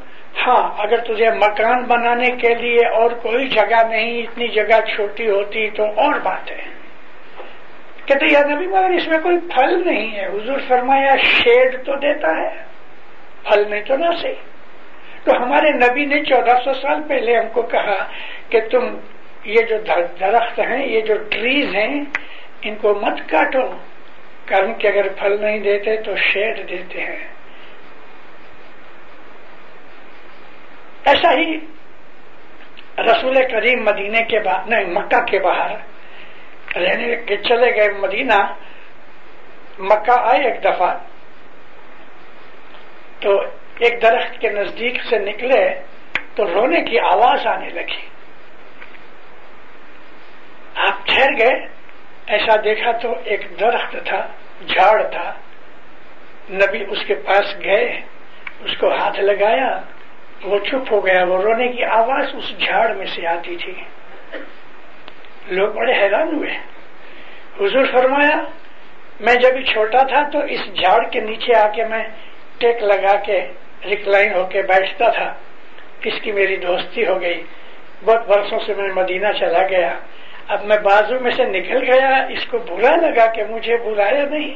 ہاں اگر تجھے مکان بنانے کے لیے اور کوئی جگہ نہیں، اتنی جگہ چھوٹی ہوتی تو اور بات ہے کہتے یا نبی، مگر اس میں کوئی پھل نہیں ہے۔ حضور فرمایا، شیڈ تو دیتا ہے، پھل میں تو نہ صحیح تو ہمارے نبی نے چودہ سو سال پہلے ہم کو کہا کہ تم یہ جو درخت ہیں، یہ جو ٹریز ہیں، ان کو مت کاٹو۔ کرم کے اگر پھل نہیں دیتے تو شیڈ دیتے ہیں۔ ایسا ہی رسول کریم مدینے کے بعد نہیں، مکہ کے باہر یعنی رہنے کے چلے گئے مدینہ، مکہ آئے ایک دفعہ۔ تو ایک درخت کے نزدیک سے نکلے تو رونے کی آواز آنے لگی۔ آپ ٹھہر گئے، ایسا دیکھا تو ایک درخت تھا، جھاڑ تھا۔ نبی اس کے پاس گئے، اس کو ہاتھ لگایا، وہ چپ ہو گیا، وہ رونے کی آواز اس جھاڑ میں سے آتی تھی۔ لوگ بڑے حیران ہوئے۔ حضور فرمایا، میں جب چھوٹا تھا تو اس جھاڑ کے نیچے آ کے میں ٹیک لگا کے ریکلائن ہو کے بیٹھتا تھا۔ اس کی میری دوستی ہو گئی۔ بہت برسوں سے میں مدینہ چلا گیا۔ اب میں بازو میں سے نکل گیا۔ اس کو برا لگا کہ مجھے بلایا نہیں۔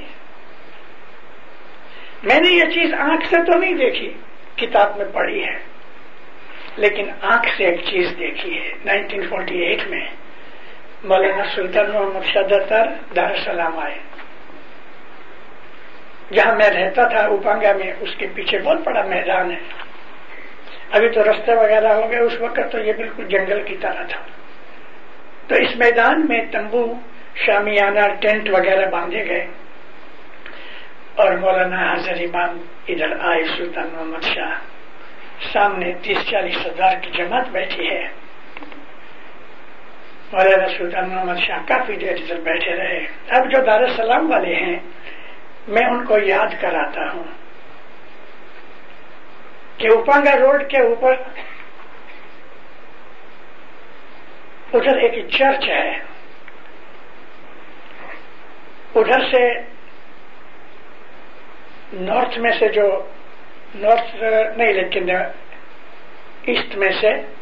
میں نے یہ چیز آنکھ سے تو نہیں دیکھی، کتاب میں پڑھی ہے۔ لیکن آنکھ سے ایک چیز دیکھی ہے۔ 1948 میں مولانا سلطان محمد شدر دار السلام آئے۔ جہاں میں رہتا تھا، اوپانگا میں اس کے پیچھے بہت بڑا میدان ہے۔ ابھی تو رستے وغیرہ ہو گئے، اس وقت تو یہ بالکل جنگل کی طرح تھا۔ تو اس میدان میں تمبو شامیانہ ٹینٹ وغیرہ باندھے گئے۔ اور مولانا حضر امام ادھر آئے، سلطان محمد شاہ۔ سامنے تیس چالیس ہزار کی جماعت بیٹھی ہے۔ مولانا سلطان محمد شاہ کافی دیر ادھر بیٹھے رہے؟ اب جو دار السلام والے ہیں، میں ان کو یاد کراتا ہوں۔ کہ اوپانگا روڈ کے اوپر، ادھر ایک چرچ ہے۔ ادھر سے نارتھ میں سے جو، نارتھ، نہیں، لیکن ایسٹ میں سے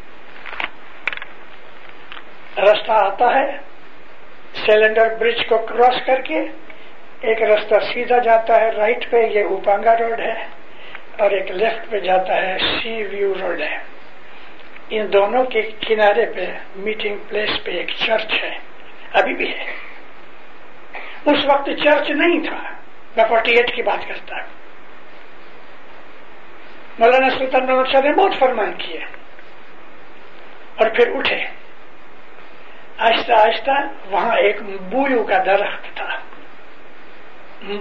راستہ آتا ہے سیلنڈر برج کو کراس کر کے ایک راستہ سیدھا جاتا ہے رائٹ پہ یہ اوپانگا روڈ ہے اور ایک لیفٹ پہ جاتا ہے سی ویو روڈ ہے۔ ان دونوں کے کنارے پہ میٹنگ پلیس پہ ایک چرچ ہے، ابھی بھی ہے۔ اس وقت چرچ نہیں تھا، میں فورٹی ایٹ کی بات کرتا ہوں۔ مولانا سلطان محمد شاہ نے بہت فرمان کیے اور پھر اٹھے۔ آہستہ آہستہ وہاں ایک بویو کا درخت تھا۔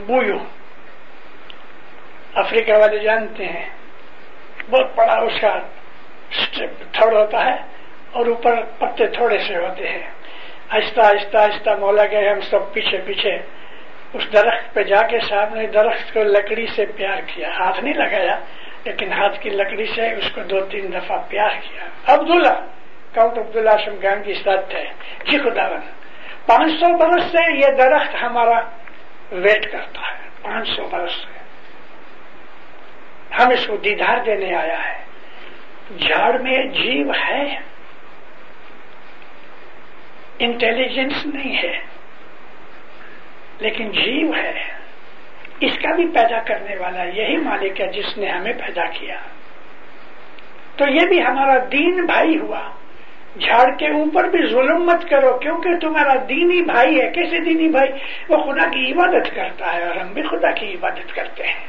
بویو افریقہ والے جانتے ہیں۔ بہت بڑا اس کا تھوڑ ہوتا ہے اور اوپر پتے تھوڑے سے ہوتے ہیں۔ آہستہ آہستہ آہستہ مولا گئے ہم سب پیچھے پیچھے اس درخت پہ جا کے سامنے درخت کو لکڑی سے پیار کیا۔ ہاتھ نہیں لگایا، لیکن ہاتھ کی لکڑی سے اس کو دو تین دفعہ پیار کیا۔ عبداللہ۔ کاؤنٹ عبداللہ شمگان کی ساتھ ہے جی خدا پانچ سو برس سے یہ درخت ہمارا ویٹ کرتا ہے. پانچ سو برس سے. ہم اس کو دیدار دینے آیا ہے. جھاڑ میں جیو ہے. انٹیلیجنس نہیں ہے. لیکن جیو ہے. اس کا بھی پیدا کرنے والا یہی مالک ہے جس نے ہمیں پیدا کیا. تو یہ بھی ہمارا دین بھائی ہوا. جھاڑ کے اوپر بھی ظلم مت کرو، کیونکہ تمہارا دینی بھائی ہے۔ کیسے دینی بھائی؟ وہ خدا کی عبادت کرتا ہے اور ہم بھی خدا کی عبادت کرتے ہیں۔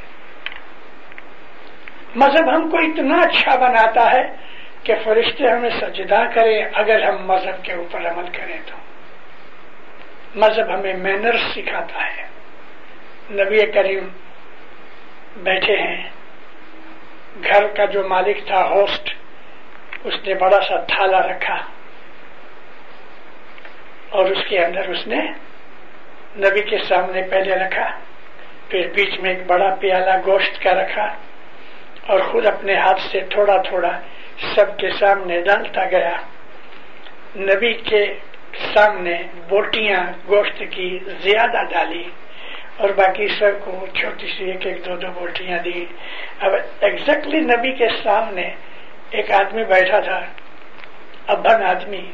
مذہب ہم کو اتنا اچھا بناتا ہے کہ فرشتے ہمیں سجدہ کریں، اگر ہم مذہب کے اوپر عمل کریں تو۔ مذہب ہمیں مینرس سکھاتا ہے۔ نبی کریم بیٹھے ہیں۔ گھر کا جو مالک تھا ہوسٹ اس نے بڑا سا تھالا رکھا اور اس کے اندر اس نے نبی کے سامنے پہلے رکھا، پھر بیچ میں ایک بڑا پیالہ گوشت کا رکھا اور خود اپنے ہاتھ سے تھوڑا تھوڑا سب کے سامنے ڈالتا گیا۔ نبی کے سامنے بوٹیاں گوشت کی زیادہ ڈالی اور باقی سب کو چھوٹی سی ایک ایک دو دو بوٹیاں دی۔ اب ایگزیکٹلی نبی کے سامنے ایک آدمی بیٹھا تھا ابن آدمی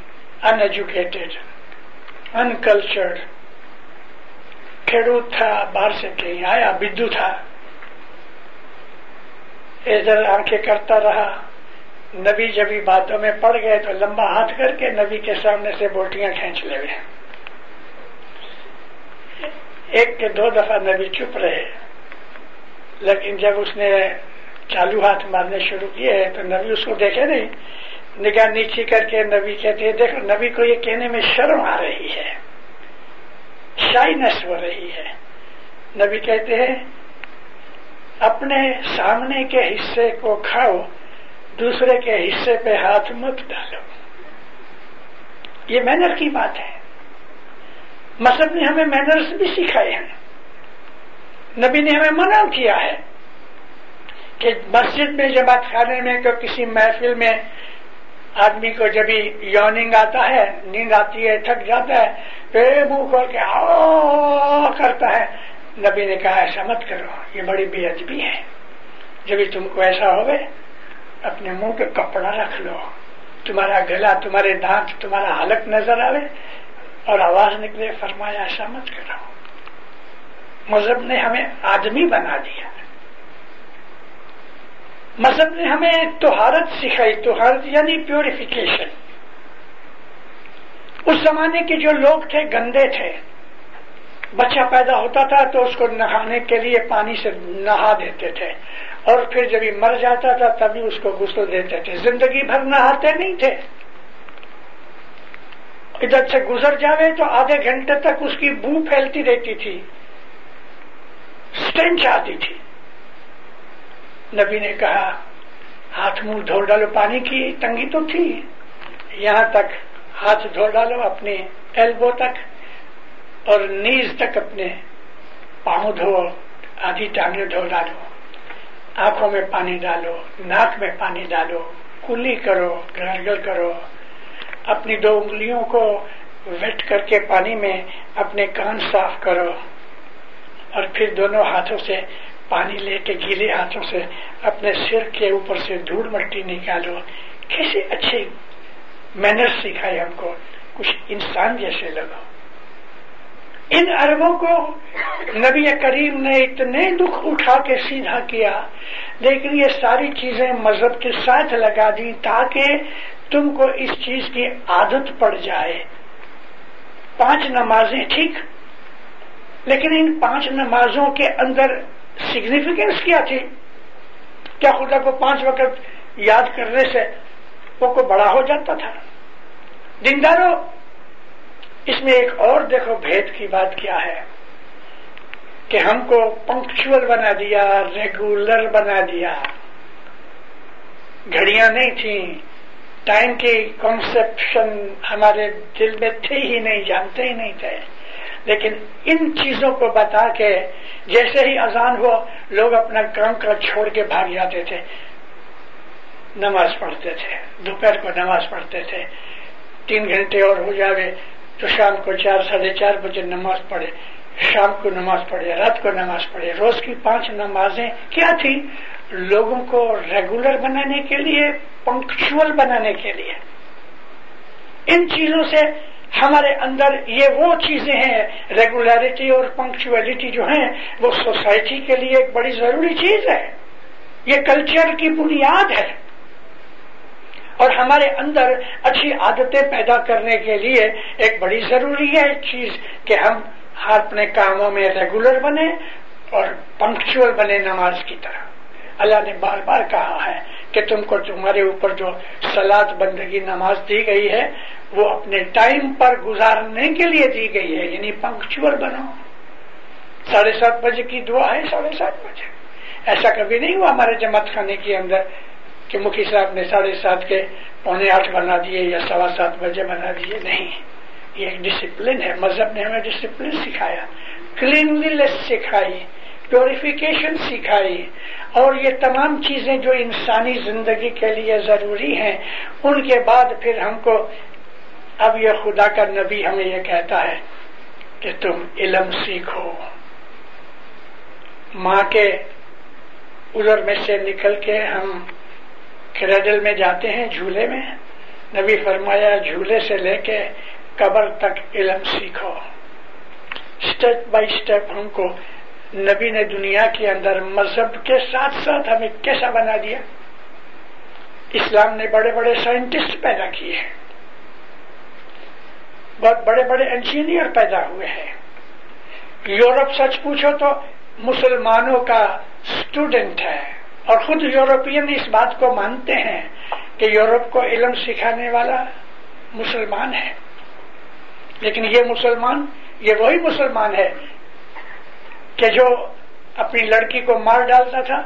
ان ایجوکیٹڈ ان کلچرڈ کھیڑوت تھا باہر سے کہیں آیا، بدو تھا۔ ادھر آنکھیں کرتا رہا۔ نبی جب باتوں میں پڑ گئے تو لمبا ہاتھ کر کے نبی کے سامنے سے بوٹیاں کھینچ لے گئے۔ ایک کے دو دفعہ نبی چپ رہے، لیکن جب اس نے چالو ہاتھ مارنے شروع کیے تو نبی اس کو دیکھے نہیں۔ نگاہ نیچی کر کے نبی کہتے ہیں، دیکھو نبی کو یہ کہنے میں شرم آ رہی ہے۔ شائنس ہو رہی ہے۔ نبی کہتے ہیں، اپنے سامنے کے حصے کو کھاؤ، دوسرے کے حصے پہ ہاتھ مت ڈالو۔ یہ مینر کی بات ہے۔ مذہب نے ہمیں مینرس بھی سکھائے ہیں۔ نبی نے ہمیں منع کیا ہے۔ کہ مسجد میں جماعت خانے میں کہ کسی محفل میں آدمی کو جب یوننگ آتا ہے، نیند آتی ہے، تھک جاتا ہے پھر منہ کھول کے آ کرتا ہے۔ نبی نے کہا، ایسا مت کرو، یہ بڑی بے ادبی ہے۔ جب تم کو ایسا ہوگا اپنے منہ پہ کپڑا رکھ لو۔ تمہارا گلا، تمہارے دانت، تمہارا حلق نظر آئے اور آواز نکلے، فرمایا، ایسا مت کرو۔ مذہب نے ہمیں آدمی بنا دیا۔ مذہب نے ہمیں توہارت سکھائی، توہارت یعنی پیوریفیکیشن اس زمانے کے جو لوگ تھے، گندے تھے، بچہ پیدا ہوتا تھا تو اس کو نہانے کے لیے پانی سے نہا دیتے تھے، اور پھر جب یہ مر جاتا تھا تبھی اس کو غسل دیتے تھے۔ زندگی بھر نہاتے نہیں تھے۔ ادھر سے گزر جاوے تو آدھے گھنٹے تک اس کی بو پھیلتی رہتی تھی اسٹینچ آتی تھی۔ نبی نے کہا، ہاتھ منہ دھو ڈالو، پانی کی تنگی تو تھی۔ یہاں تک ہاتھ دھو ڈالو اپنے ایلبو تک اور نیز تک اپنے پاؤں دھو، آدھی ٹانگیں دھو ڈالو۔ آنکھوں میں پانی ڈالو، ناک میں پانی ڈالو، کلی کرو، گرگل کرو۔ اپنی دو انگلیوں کو ویٹ کر کے پانی میں اپنے کان صاف کرو اور پھر دونوں ہاتھوں سے پانی لے کے گیلے ہاتھوں سے اپنے سر کے اوپر سے دھوڑ مٹی نکالو۔ کیسے اچھے مینر سکھائے ہم کو۔ کچھ انسان جیسے لگو۔ ان اربوں کو نبی کریم نے اتنے دکھ اٹھا کے سیدھا کیا، لیکن یہ ساری چیزیں مذہب کے ساتھ لگا دی تاکہ تم کو اس چیز کی عادت پڑ جائے۔ پانچ نمازیں ٹھیک، لیکن ان پانچ نمازوں کے اندر سگنیفیکینس کیا تھی؟ کیا خدا کو پانچ وقت یاد کرنے سے وہ کو بڑا ہو جاتا تھا؟ دینداروں اس میں ایک اور دیکھو، بھید کی بات کیا ہے؟ کہ ہم کو پنکچل بنا دیا ریگولر بنا دیا۔ گھڑیاں نہیں تھیں۔ ٹائم کی کنسپشن ہمارے دل میں تھے ہی نہیں، جانتے ہی نہیں تھے۔ لیکن ان چیزوں کو بتا کے جیسے ہی اذان ہو، لوگ اپنا کام کا چھوڑ کے بھاگ جاتے تھے۔ نماز پڑھتے تھے، دوپہر کو نماز پڑھتے تھے۔ تین گھنٹے اور ہو جاوے تو شام کو چار، ساڑھے چار بجے نماز پڑھے۔ شام کو نماز پڑھے، رات کو نماز پڑھے۔ روز کی پانچ نمازیں کیا تھی لوگوں کو ریگولر بنانے کے لیے پنکچل بنانے کے لیے۔ ان چیزوں سے ہمارے اندر یہ وہ چیزیں ہیں ریگولیرٹی اور پنکچولیٹی جو ہیں، وہ سوسائٹی کے لیے ایک بڑی ضروری چیز ہے۔ یہ کلچر کی بنیاد ہے۔ اور ہمارے اندر اچھی عادتیں پیدا کرنے کے لیے ایک بڑی ضروری ہے چیز کہ ہم اپنے کاموں میں ریگولر بنے اور پنکچل بنے نماز کی طرح۔ اللہ نے بار بار کہا ہے کہ تم کو تمہارے اوپر جو سلاد بندگی نماز دی گئی ہے، وہ اپنے ٹائم پر گزارنے کے لیے دی گئی ہے یعنی پنکچل بنو ساڑھے سات بجے کی دعا ہے، ساڑھے سات بجے۔ ایسا کبھی نہیں ہوا ہمارے جماعت خانے کے اندر کہ مکھی صاحب نے ساڑھے سات کے پونے آٹھ بنا دیے یا سوا سات بجے بنا دیے۔ نہیں، یہ ایک ڈسپلن ہے۔ مذہب نے ہمیں ڈسپلن سکھایا کلینلیس سکھائی۔ پیوریفیکیشن سکھائی اور یہ تمام چیزیں جو انسانی زندگی کے لیے ضروری ہیں، ان کے بعد پھر ہم کو اب یہ خدا کا نبی ہمیں یہ کہتا ہے کہ تم علم سیکھو۔ ماں کے ادھر میں سے نکل کے ہم کریڈل میں جاتے ہیں، جھولے میں۔ نبی فرمایا، جھولے سے لے کے قبر تک علم سیکھو۔ اسٹیپ بائی اسٹیپ ہم کو نبی نے دنیا کے اندر مذہب کے ساتھ ساتھ ہمیں کیسا بنا دیا؟ اسلام نے بڑے بڑے سائنٹسٹ پیدا کیے ہیں۔ بہت بڑے بڑے انجینئر پیدا ہوئے ہیں۔ یورپ سچ پوچھو تو مسلمانوں کا اسٹوڈنٹ ہے اور خود یورپین اس بات کو مانتے ہیں کہ یورپ کو علم سکھانے والا مسلمان ہے۔ لیکن یہ مسلمان، یہ وہی مسلمان ہے کہ جو اپنی لڑکی کو مار ڈالتا تھا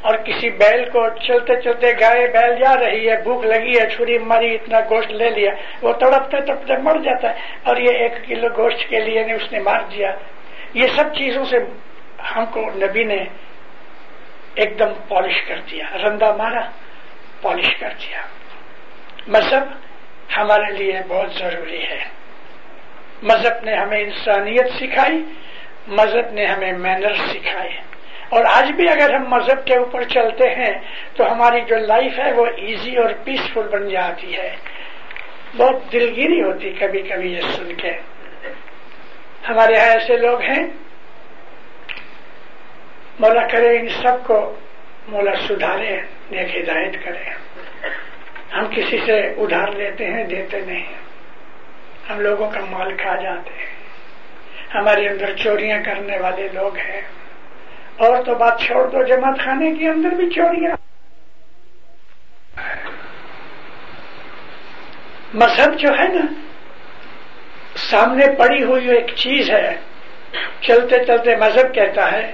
اور کسی بیل کو چلتے چلتے گائے بیل جا رہی ہے، بھوک لگی ہے، چھری ماری، اتنا گوشت لے لیا، وہ تڑپتے تڑپتے مر جاتا ہے اور یہ ایک کلو گوشت کے لیے نے اس نے مار دیا۔ یہ سب چیزوں سے ہم کو نبی نے ایک دم پالش کر دیا رندا مارا، پالش کر دیا۔ مذہب ہمارے لیے بہت ضروری ہے۔ مذہب نے ہمیں انسانیت سکھائی مذہب نے ہمیں مینر سکھائے اور آج بھی اگر ہم مذہب کے اوپر چلتے ہیں تو ہماری جو لائف ہے وہ ایزی اور پیسفل بن جاتی ہے۔ بہت دلگیری ہوتی کبھی کبھی یہ سن کے۔ ہمارے یہاں ایسے لوگ ہیں۔ مولا کرے ان سب کو، مولا سدھارے، نیک ہدایت کرے۔ ہم کسی سے ادھار لیتے ہیں، دیتے نہیں۔ ہم لوگوں کا مال کھا جاتے ہیں۔ ہمارے اندر چوریاں کرنے والے لوگ ہیں۔ اور تو بات چھوڑ دو، جماعت خانے کے اندر بھی چوریاں۔ مذہب جو ہے نا، سامنے پڑی ہوئی ایک چیز ہے۔ چلتے چلتے مذہب کہتا ہے،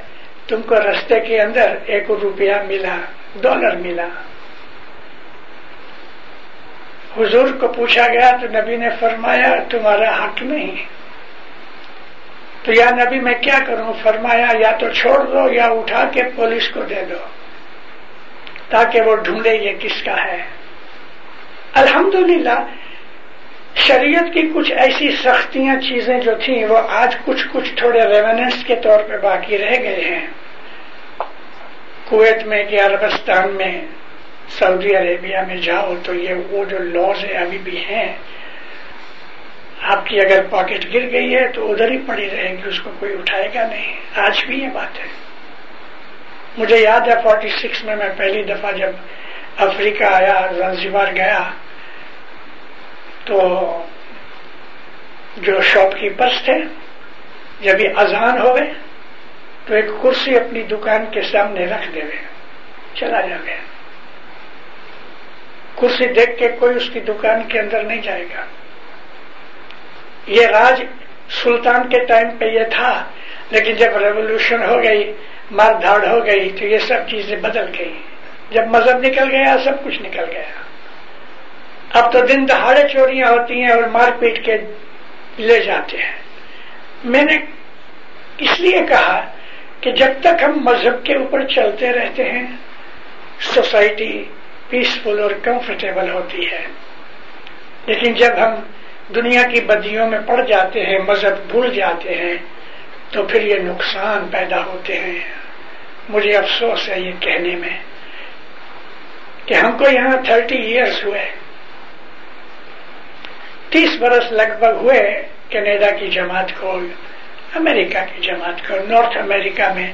تم کو رستے کے اندر ایک روپیہ ملا، ڈالر ملا۔ حضور کو پوچھا گیا تو نبی نے فرمایا، تمہارا حق نہیں۔ تو یا نبی میں کیا کروں؟ فرمایا، یا تو چھوڑ دو یا اٹھا کے پولیس کو دے دو۔ تاکہ وہ ڈھونڈے یہ کس کا ہے۔ الحمدللہ، شریعت کی کچھ ایسی سختیاں چیزیں جو تھیں، وہ آج کچھ کچھ تھوڑے ریوننس کے طور پہ باقی رہ گئے ہیں۔ کویت میں کہ عربستان میں، سعودی عربیہ میں جاؤ تو یہ وہ جو لاز ہیں ابھی بھی ہیں آپ کی اگر پاکٹ گر گئی ہے تو ادھر ہی پڑی رہے گی، اس کو کوئی اٹھائے گا نہیں۔ آج بھی یہ بات ہے۔ مجھے یاد ہے فورٹی سکس میں میں پہلی دفعہ جب افریقہ آیا زنزیبار گیا، تو جو شاپ کیپرس تھے، جب یہ اذان ہوئے تو ایک کرسی اپنی دکان کے سامنے رکھ دے چلا جائے کرسی دیکھ کے کوئی اس کی دکان کے اندر نہیں جائے گا۔ یہ راج سلطان کے ٹائم پہ یہ تھا، لیکن جب ریولیوشن ہو گئی مار دھاڑ ہو گئی، تو یہ سب چیزیں بدل گئی جب مذہب نکل گیا، سب کچھ نکل گیا۔ اب تو دن دہاڑے چوریاں ہوتی ہیں اور مار پیٹ کے لے جاتے ہیں۔ میں نے اس لیے کہا کہ جب تک ہم مذہب کے اوپر چلتے رہتے ہیں سوسائٹی پیسفل اور کمفرٹیبل ہوتی ہے۔ لیکن جب ہم دنیا کی بدیوں میں پڑ جاتے ہیں، مذہب بھول جاتے ہیں، تو پھر یہ نقصان پیدا ہوتے ہیں۔ مجھے افسوس ہے یہ کہنے میں کہ ہم کو یہاں تھرٹی ایئرس ہوئے۔ تیس برس لگ بھگ ہوئے کینیڈا کی جماعت کو، امریکہ کی جماعت کو، نارتھ امریکہ میں۔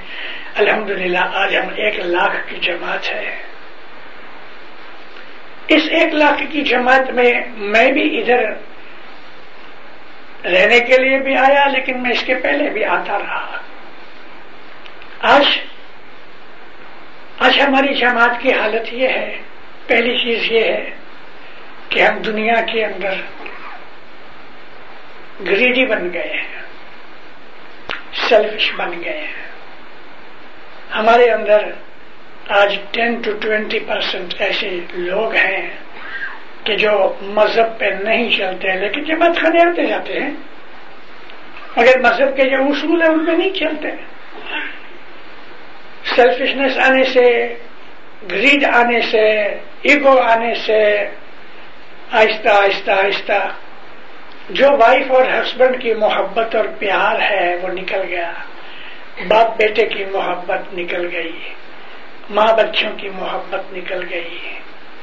الحمدللہ، آج ہم ایک لاکھ کی جماعت ہے۔ اس ایک لاکھ کی جماعت میں میں بھی ادھر رہنے کے لیے بھی آیا لیکن میں اس کے پہلے بھی آتا رہا۔ آج آج ہماری جماعت کی حالت یہ ہے، پہلی چیز یہ ہے کہ ہم دنیا کے اندر گریڈی بن گئے ہیں سیلفش بن گئے ہیں۔ ہمارے اندر آج ٹین ٹو ٹوینٹی پرسینٹ ایسے لوگ ہیں کہ جو مذہب پہ نہیں چلتے لیکن جماعت خانے آتے جاتے ہیں۔ مگر مذہب کے جو اصول ہیں، ان پہ نہیں چلتے۔ سیلفشنس آنے سے گریڈ آنے سے ایگو آنے سے، آہستہ آہستہ آہستہ۔ جو وائف اور ہسبینڈ کی محبت اور پیار ہے، وہ نکل گیا۔ باپ بیٹے کی محبت نکل گئی۔ ماں بچوں کی محبت نکل گئی۔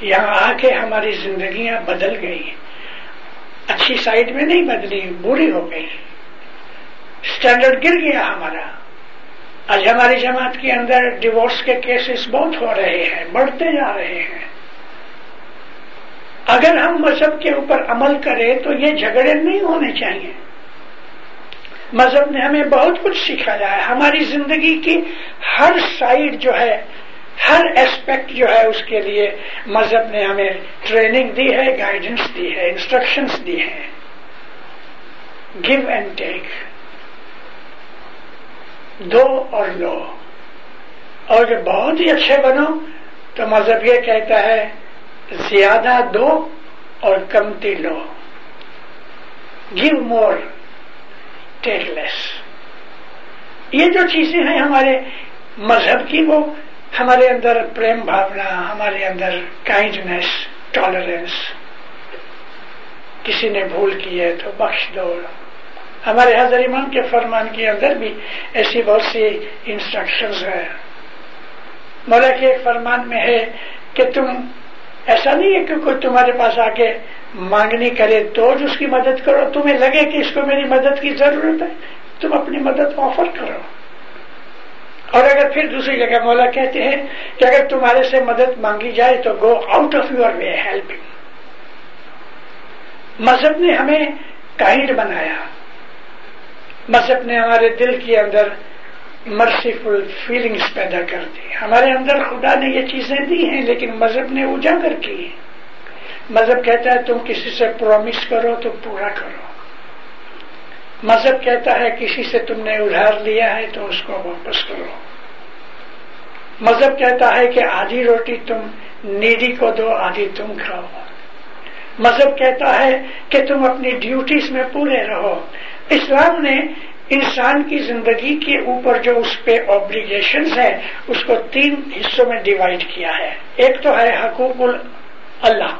یہاں آ کے ہماری زندگیاں بدل گئی اچھی سائڈ میں نہیں بدلی، بری ہو گئی۔ اسٹینڈرڈ گر گیا ہمارا۔ آج ہماری جماعت کے اندر ڈیوورس کے کیسز بہت ہو رہے ہیں، بڑھتے جا رہے ہیں۔ اگر ہم مذہب کے اوپر عمل کریں تو یہ جھگڑے نہیں ہونے چاہیے۔ مذہب نے ہمیں بہت کچھ سکھایا ہے۔ ہماری زندگی کی ہر سائڈ جو ہے ہر ایسپیکٹ جو ہے اس کے لیے مذہب نے ہمیں ٹریننگ دی ہے گائیڈنس دی ہے انسٹرکشنز دی ہیں۔ گیو اینڈ ٹیک دو اور لو۔ اور جب بہت ہی اچھے بنو تو مذہب یہ کہتا ہے، زیادہ دو اور کمتی لو۔ گیو مور ٹیک لیس یہ جو چیزیں ہیں ہمارے مذہب کی وہ ہمارے اندر پریم بھاونا، ہمارے اندر کائنڈنیس ٹالرنس کسی نے بھول کی ہے تو بخش دو۔ ہمارے حضر امام کے فرمان کے اندر بھی ایسی بہت سی انسٹرکشنز ہیں۔ مولا کے ایک فرمان میں ہے کہ تم، ایسا نہیں ہے کہ کوئی تمہارے پاس آ کے مانگنی کرے تو اس کی مدد کرو، تمہیں لگے کہ اس کو میری مدد کی ضرورت ہے، تم اپنی مدد آفر کرو۔ اور اگر پھر دوسری جگہ مولا کہتے ہیں کہ اگر تمہارے سے مدد مانگی جائے تو go out of your way helping. مذہب نے ہمیں کائنڈ بنایا۔ مذہب نے ہمارے دل کے اندر مرسیفل فیلنگز پیدا کر دی۔ ہمارے اندر خدا نے یہ چیزیں دی ہیں، لیکن مذہب نے اجاگر کی۔ مذہب کہتا ہے تم کسی سے پرومس کرو تو پورا کرو۔ مذہب کہتا ہے کسی سے تم نے ادھار لیا ہے تو اس کو واپس کرو۔ مذہب کہتا ہے کہ آدھی روٹی تم نیڈی کو دو، آدھی تم کھاؤ۔ مذہب کہتا ہے کہ تم اپنی ڈیوٹیز میں پورے رہو۔ اسلام نے انسان کی زندگی کے اوپر جو اس پہ آبلیگیشن ہے اس کو تین حصوں میں ڈیوائڈ کیا ہے۔ ایک تو ہے حقوق اللہ۔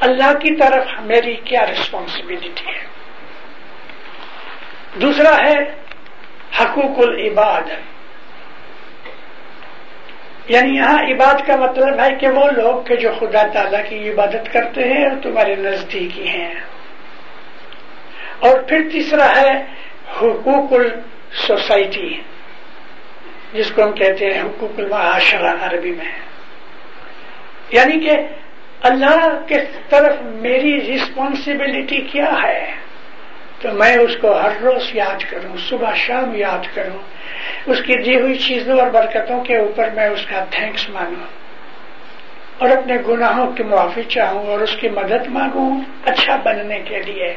اللہ کی طرف میری کیا ریسپانسبلٹی ہے؟ دوسرا ہے حقوق العباد. یعنی یہاں عباد کا مطلب ہے کہ وہ لوگ کہ جو خدا تعالیٰ کی عبادت کرتے ہیں اور تمہارے نزدیکی ہیں. اور پھر تیسرا ہے حقوق السوسائٹی، جس کو ہم کہتے ہیں حقوق المعاشرہ عربی میں. یعنی کہ اللہ کے طرف میری رسپانسبلٹی کیا ہے؟ تو میں اس کو ہر روز یاد کروں، صبح شام یاد کروں۔ اس کی دی ہوئی چیزوں اور برکتوں کے اوپر میں اس کا تھینکس مانگوں۔ اور اپنے گناہوں کی معافی چاہوں اور اس کی مدد مانگوں اچھا بننے کے لیے۔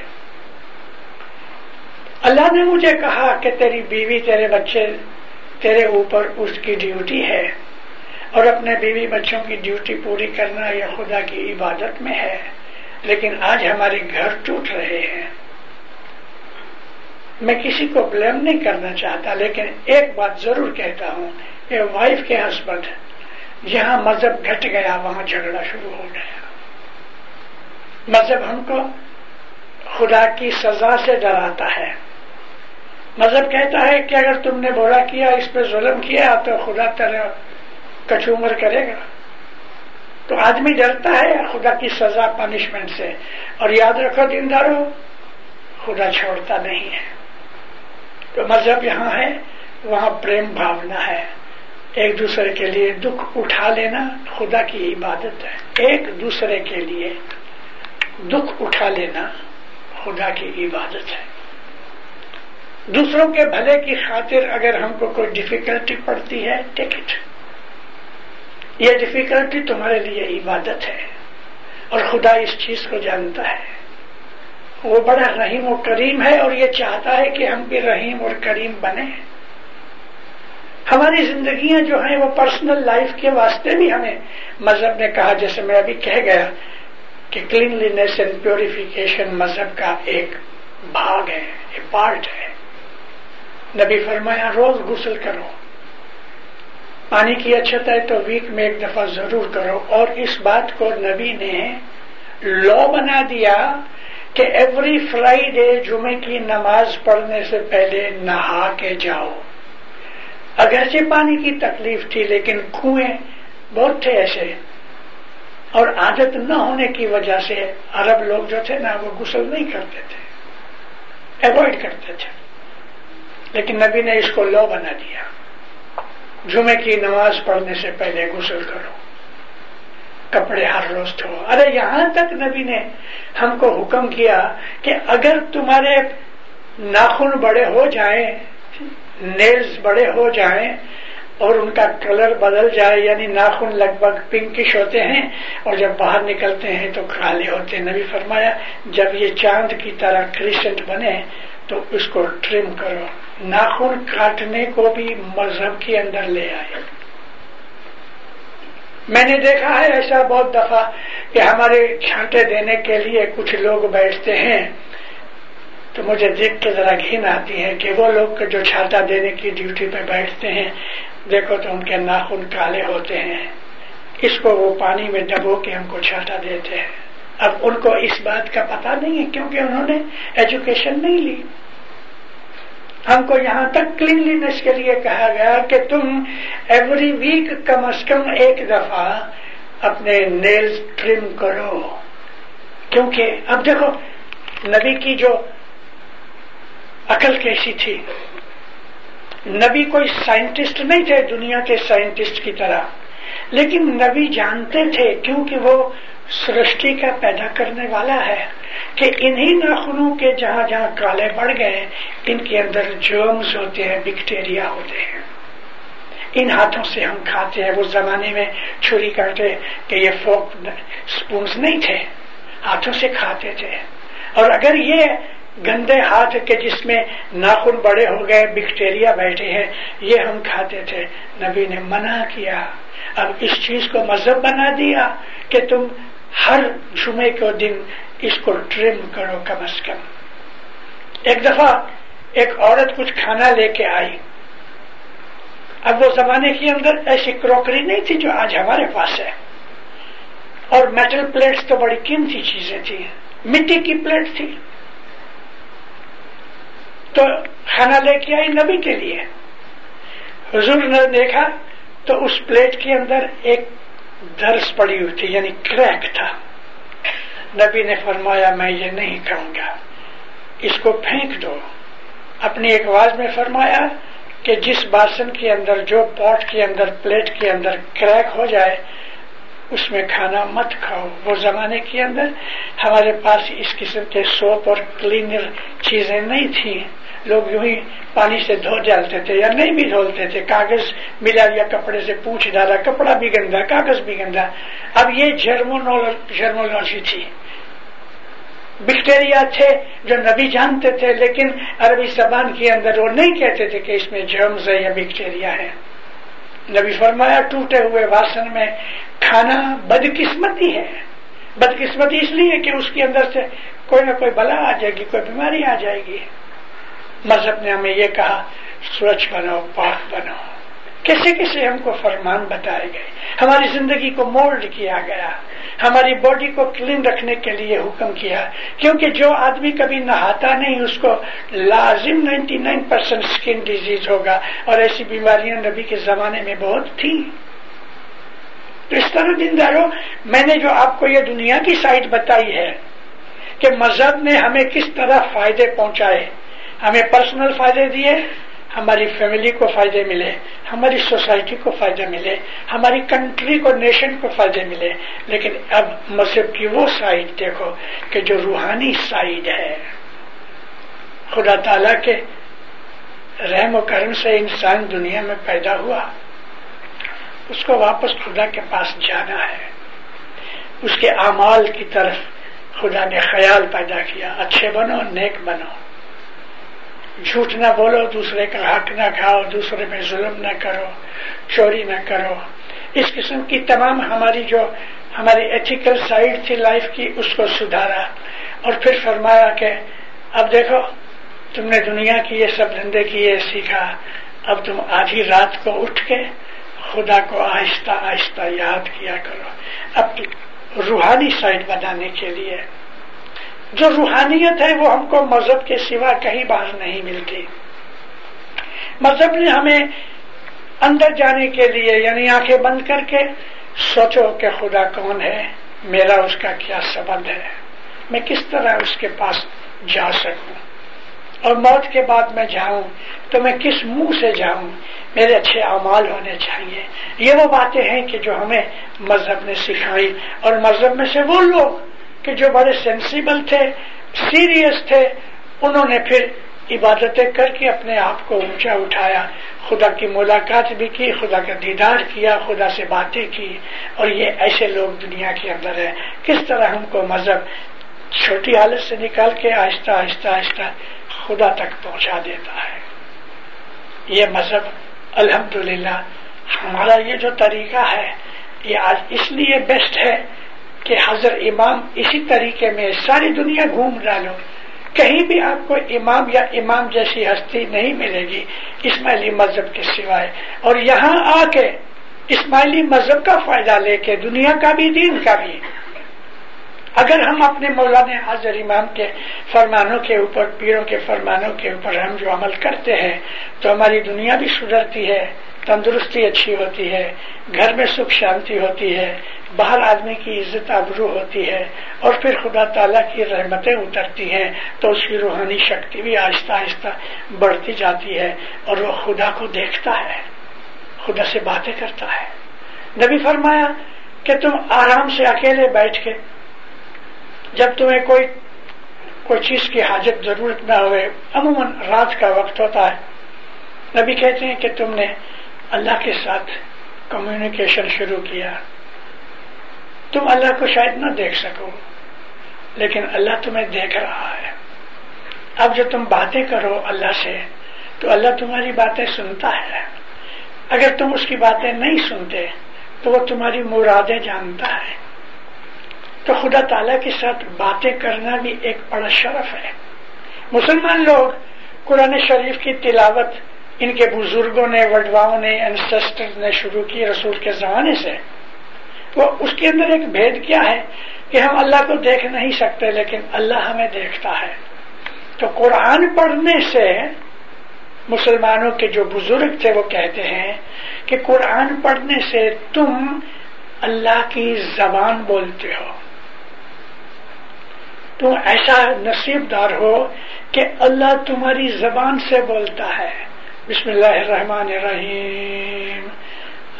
اللہ نے مجھے کہا کہ تیری بیوی تیرے بچے تیرے اوپر اس کی ڈیوٹی ہے۔ اور اپنے بیوی بچوں کی ڈیوٹی پوری کرنا یہ خدا کی عبادت میں ہے۔ لیکن آج ہمارے گھر ٹوٹ رہے ہیں۔ میں کسی کو بلیم نہیں کرنا چاہتا، لیکن ایک بات ضرور کہتا ہوں کہ وائف کے ہسبینڈ جہاں مذہب گھٹ گیا، وہاں جھگڑا شروع ہو گیا۔ مذہب ہم کو خدا کی سزا سے ڈراتا ہے۔ مذہب کہتا ہے کہ اگر تم نے بولا کیا، اس پہ ظلم کیا، تو خدا تیرا کچومر کرے گا۔ تو آدمی ڈرتا ہے خدا کی سزا پنشمنٹ سے۔ اور یاد رکھو دیندارو، خدا چھوڑتا نہیں ہے۔ تو مذہب یہاں ہے، وہاں پریم بھاونا ہے۔ ایک دوسرے کے لیے دکھ اٹھا لینا خدا کی عبادت ہے۔ ایک دوسرے کے لیے دکھ اٹھا لینا خدا کی عبادت ہے۔ دوسروں کے بھلے کی خاطر اگر ہم کو کوئی ڈفیکلٹی پڑتی ہے ٹکٹ یہ ڈفیکلٹی تمہارے لیے عبادت ہے اور خدا اس چیز کو جانتا ہے۔ وہ بڑا رحیم و کریم ہے اور یہ چاہتا ہے کہ ہم بھی رحیم اور کریم بنے ہماری زندگیاں جو ہیں وہ پرسنل لائف کے واسطے بھی ہمیں مذہب نے کہا، جیسے میں ابھی کہہ گیا کہ کلینلینس اینڈ پیوریفیکیشن مذہب کا ایک بھاگ ہے، ایک پارٹ ہے۔ نبی فرمایا، روز غسل کرو۔ پانی کی اچھت ہے تو ویک میں ایک دفعہ ضرور کرو۔ اور اس بات کو نبی نے لا بنا دیا کہ ایوری فرائیڈے جمعے کی نماز پڑھنے سے پہلے نہا کے جاؤ۔ اگرچہ پانی کی تکلیف تھی لیکن کنویں بہت تھے ایسے۔ اور عادت نہ ہونے کی وجہ سے عرب لوگ جو تھے نا وہ غسل نہیں کرتے تھے۔ اوائڈ کرتے تھے۔ لیکن نبی نے اس کو لو بنا دیا۔ جمعے کی نماز پڑھنے سے پہلے غسل کرو۔ کپڑے ہر روز دھو ارے یہاں تک نبی نے ہم کو حکم کیا کہ اگر تمہارے ناخن بڑے ہو جائیں، نیلز بڑے ہو جائیں اور ان کا کلر بدل جائے یعنی ناخن لگ بھگ پنکش ہوتے ہیں اور جب باہر نکلتے ہیں تو کالے ہوتے ہیں۔ نبی فرمایا، جب یہ چاند کی طرح کرسنٹ بنے تو اس کو ٹرم کرو۔ ناخن کاٹنے کو بھی مذہب کے اندر لے آئے۔ میں نے دیکھا ہے ایسا بہت دفعہ کہ ہمارے چھانٹے دینے کے لیے کچھ لوگ بیٹھتے ہیں۔ تو مجھے دیکھ کے ذرا گھن آتی ہے کہ وہ لوگ جو چھاتا دینے کی ڈیوٹی پہ بیٹھتے ہیں، دیکھو تو ان کے ناخن کالے ہوتے ہیں۔ اس کو وہ پانی میں ڈبو کے ہم کو چھاتا دیتے ہیں۔ اب ان کو اس بات کا پتا نہیں ہے کیونکہ انہوں نے ایجوکیشن نہیں لی۔ ہم کو یہاں تک کلینلینس کے لیے کہا گیا کہ تم ایوری ویک کم از کم ایک دفعہ اپنے نیل ٹرم کرو۔ کیونکہ اب دیکھو، نبی کی جو عقل کیسی تھی۔ نبی کوئی سائنٹسٹ نہیں تھے، دنیا کے سائنٹسٹ کی طرح۔ لیکن نبی جانتے تھے کیونکہ وہ سرشٹی کا پیدا کرنے والا ہے کہ انہی ناخنوں کے جہاں جہاں کالے بڑھ گئے، ان کے اندر جرمز ہوتے ہیں بیکٹیریا ہوتے ہیں۔ ان ہاتھوں سے ہم کھاتے ہیں۔ اس زمانے میں چھری کرتے کہ یہ فوک اسپونس نہیں تھے، ہاتھوں سے کھاتے تھے۔ اور اگر یہ گندے ہاتھ کے جس میں ناخن بڑے ہو گئے بیکٹیریا بیٹھے ہیں، یہ ہم کھاتے تھے۔ نبی نے منع کیا۔ اب اس چیز کو مذہب بنا دیا کہ تم ہر جمعے کو دن اس کو ٹرم کرو کم از کم۔ ایک دفعہ ایک عورت کچھ کھانا لے کے آئی۔ اب وہ زمانے کے اندر ایسی کروکری نہیں تھی جو آج ہمارے پاس ہے۔ اور میٹل پلیٹس تو بڑی قیمتی چیزیں تھیں۔ مٹی کی پلیٹ تھی۔ تو کھانا لے کے آئی نبی کے لیے۔ حضور نے دیکھا تو اس پلیٹ کے اندر ایک درس پڑی ہوئی تھی یعنی کریک تھا۔ نبی نے فرمایا، میں یہ نہیں کہوں گا۔ اس کو پھینک دو۔ اپنی ایک آواز میں فرمایا کہ جس باسن کے اندر، جو پاٹ کے اندر، پلیٹ کے اندر کریک ہو جائے، اس میں کھانا مت کھاؤ۔ وہ زمانے کے اندر ہمارے پاس اس قسم کے سوپ اور کلینر چیزیں نہیں تھیں۔ لوگ یوں ہی پانی سے دھو ڈالتے تھے یا نہیں بھی دھولتے تھے، کاغذ ملا یا کپڑے سے پوچھ ڈالا، کپڑا بھی گندا، کاغذ بھی گندا۔ اب یہ جرمولوجی تھی۔ بیکٹیریا تھے جو نبی جانتے تھے، لیکن عربی زبان کے اندر وہ نہیں کہتے تھے کہ اس میں جرمز ہے یا بیکٹیریا ہے۔ نبی فرمایا، ٹوٹے ہوئے واسن میں کھانا بدقسمتی ہے۔ بدقسمتی اس لیے کہ اس کے اندر سے کوئی نہ کوئی بلا آ جائے گی، کوئی بیماری آ جائے گی۔ مذہب نے ہمیں یہ کہا سوچھ بنو پاک بنو کیسے کیسے ہم کو فرمان بتائے گئے۔ ہماری زندگی کو مولڈ کیا گیا۔ ہماری باڈی کو کلین رکھنے کے لیے حکم کیا۔ کیونکہ جو آدمی کبھی نہاتا نہیں، اس کو لازم ninety nine percent skin disease ہوگا۔ اور ایسی بیماریاں نبی کے زمانے میں بہت تھیں۔ تو اس طرح دینداروں، میں نے جو آپ کو یہ دنیا کی سائٹ بتائی ہے کہ مذہب نے ہمیں کس طرح فائدے پہنچائے۔ ہمیں پرسنل فائدے دیے، ہماری فیملی کو فائدے ملے، ہماری سوسائٹی کو فائدہ ملے، ہماری کنٹری کو نیشن کو فائدے ملے۔ لیکن اب مذہب کی وہ سائڈ دیکھو کہ جو روحانی سائڈ ہے۔ خدا تعالی کے رحم و کرم سے انسان دنیا میں پیدا ہوا۔ اس کو واپس خدا کے پاس جانا ہے۔ اس کے اعمال کی طرف خدا نے خیال پیدا کیا۔ اچھے بنو، نیک بنو۔ جھوٹ نہ بولو، دوسرے کا حق نہ کھاؤ، دوسرے میں ظلم نہ کرو، چوری نہ کرو۔ اس قسم کی تمام ہماری جو ہماری ایتھیکل سائڈ تھی لائف کی، اس کو سدھارا۔ اور پھر فرمایا کہ اب دیکھو، تم نے دنیا کی یہ سب دھندے کی یہ سیکھا۔ اب تم آدھی رات کو اٹھ کے خدا کو آہستہ آہستہ یاد کیا کرو۔ اب روحانی سائڈ بنانے کے لیے۔ جو روحانیت ہے وہ ہم کو مذہب کے سوا کہیں باہر نہیں ملتی۔ مذہب نے ہمیں اندر جانے کے لیے یعنی آنکھیں بند کر کے سوچو کہ خدا کون ہے، میرا اس کا کیا سبند ہے، میں کس طرح اس کے پاس جا سکوں۔ اور موت کے بعد میں جاؤں تو میں کس منہ سے جاؤں؟ میرے اچھے اعمال ہونے چاہیے۔ یہ وہ باتیں ہیں کہ جو ہمیں مذہب نے سکھائی، اور مذہب میں سے وہ لوگ کہ جو بڑے سینسیبل تھے سیریس تھے، انہوں نے پھر عبادتیں کر کے اپنے آپ کو اونچا اٹھایا۔ خدا کی ملاقات بھی کی، خدا کا دیدار کیا، خدا سے باتیں کی۔ اور یہ ایسے لوگ دنیا کے اندر ہے کس طرح ہم کو مذہب چھوٹی حالت سے نکال کے آہستہ آہستہ آہستہ خدا تک پہنچا دیتا ہے۔ یہ مذہب، الحمدللہ، ہمارا یہ جو طریقہ ہے، یہ آج اس لیے بیسٹ ہے کہ حضرت امام اسی طریقے میں ساری دنیا گھوم ڈالو۔ کہیں بھی آپ کو امام یا امام جیسی ہستی نہیں ملے گی اسماعیلی مذہب کے سوائے۔ اور یہاں آ کے اسماعیلی مذہب کا فائدہ لے کے دنیا کا بھی، دین کا بھی۔ اگر ہم اپنے مولانا حضر امام کے فرمانوں کے اوپر، پیروں کے فرمانوں کے اوپر ہم جو عمل کرتے ہیں، تو ہماری دنیا بھی سدھرتی ہے، تندرستی اچھی ہوتی ہے، گھر میں سکھ شانتی ہوتی ہے باہر آدمی کی عزت آبرو ہوتی ہے اور پھر خدا تعالیٰ کی رحمتیں اترتی ہیں تو اس کی روحانی شکتی بھی آہستہ آہستہ بڑھتی جاتی ہے اور وہ خدا کو دیکھتا ہے، خدا سے باتیں کرتا ہے۔ نبی فرمایا کہ تم آرام سے اکیلے بیٹھ کے جب تمہیں کوئی کوئی چیز کی حاجت، ضرورت نہ ہوئے، عموماً رات کا وقت ہوتا ہے، نبی کہتے ہیں کہ تم نے اللہ کے ساتھ کمیونیکیشن شروع کیا۔ تم اللہ کو شاید نہ دیکھ سکو، لیکن اللہ تمہیں دیکھ رہا ہے۔ اب جو تم باتیں کرو اللہ سے، تو اللہ تمہاری باتیں سنتا ہے۔ اگر تم اس کی باتیں نہیں سنتے، تو وہ تمہاری مرادیں جانتا ہے۔ تو خدا تعالی کے ساتھ باتیں کرنا بھی ایک بڑا شرف ہے۔ مسلمان لوگ قرآن شریف کی تلاوت ان کے بزرگوں نے، وڈواؤں نے نے شروع کی رسول کے زمانے سے۔ تو اس کے اندر ایک بھید کیا ہے کہ ہم اللہ کو دیکھ نہیں سکتے، لیکن اللہ ہمیں دیکھتا ہے۔ تو قرآن پڑھنے سے مسلمانوں کے جو بزرگ تھے وہ کہتے ہیں کہ قرآن پڑھنے سے تم اللہ کی زبان بولتے ہو۔ تم ایسا نصیب دار ہو کہ اللہ تمہاری زبان سے بولتا ہے۔ بسم اللہ الرحمن الرحیم۔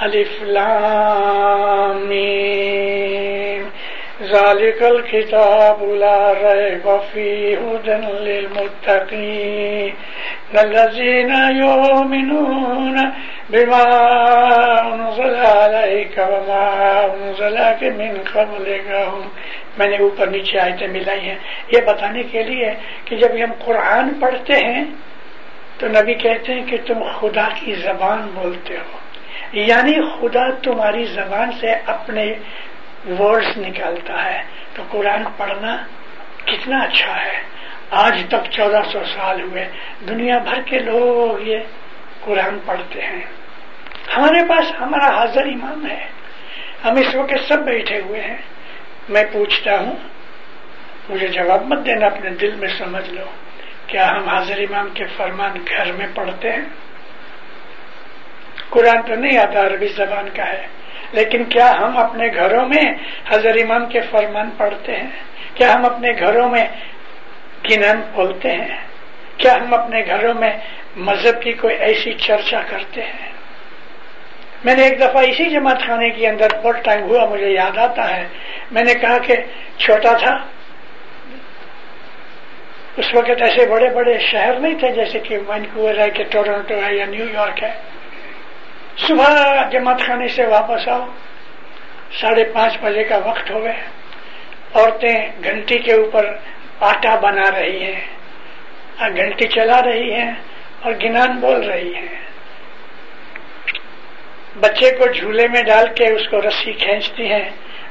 الف لام ذالک الكتاب لا ریب فیہ هدى للمتقین۔ الذین یؤمنون بما انزل علیک وما انزل من قبلک۔ میں نے اوپر نیچے آیتیں ملائی ہیں۔ یہ بتانے کے لیے کہ جب ہم قرآن پڑھتے ہیں تو نبی کہتے ہیں کہ تم خدا کی زبان بولتے ہو۔ یعنی خدا تمہاری زبان سے اپنے ورڈز نکالتا ہے۔ تو قرآن پڑھنا کتنا اچھا ہے۔ آج تک چودہ سو سال ہوئے، دنیا بھر کے لوگ یہ قرآن پڑھتے ہیں۔ ہمارے پاس ہمارا حاضر امام ہے۔ ہم اس وقت سب بیٹھے ہوئے ہیں۔ میں پوچھتا ہوں، مجھے جواب مت دینا، اپنے دل میں سمجھ لو۔ کیا ہم حاضر امام کے فرمان گھر میں پڑھتے ہیں؟ قرآن تو نہیں آتا، عربی زبان کا ہے۔ لیکن کیا ہم اپنے گھروں میں حضر امام کے فرمان پڑھتے ہیں؟ کیا ہم اپنے گھروں میں گنن بولتے ہیں؟ کیا ہم اپنے گھروں میں مذہب کی کوئی ایسی چرچا کرتے ہیں؟ میں نے ایک دفعہ اسی جماعت خانے کے اندر بہت ٹائم ہوا، مجھے یاد آتا ہے۔ میں نے کہا کہ چھوٹا تھا۔ اس وقت ایسے بڑے بڑے شہر نہیں تھے جیسے کہ وینکوور ہے، کہ ٹورنٹو ہے یا نیو یارک ہے۔ صبح جماعت خانے سے واپس آؤ۔ ساڑھے پانچ بجے کا وقت ہوئے۔ عورتیں گھنٹی کے اوپر آٹا بنا رہی ہیں۔ گھنٹی چلا رہی ہیں اور گنان بول رہی ہیں۔ بچے کو جھولے میں ڈال کے اس کو رسی کھینچتی ہیں۔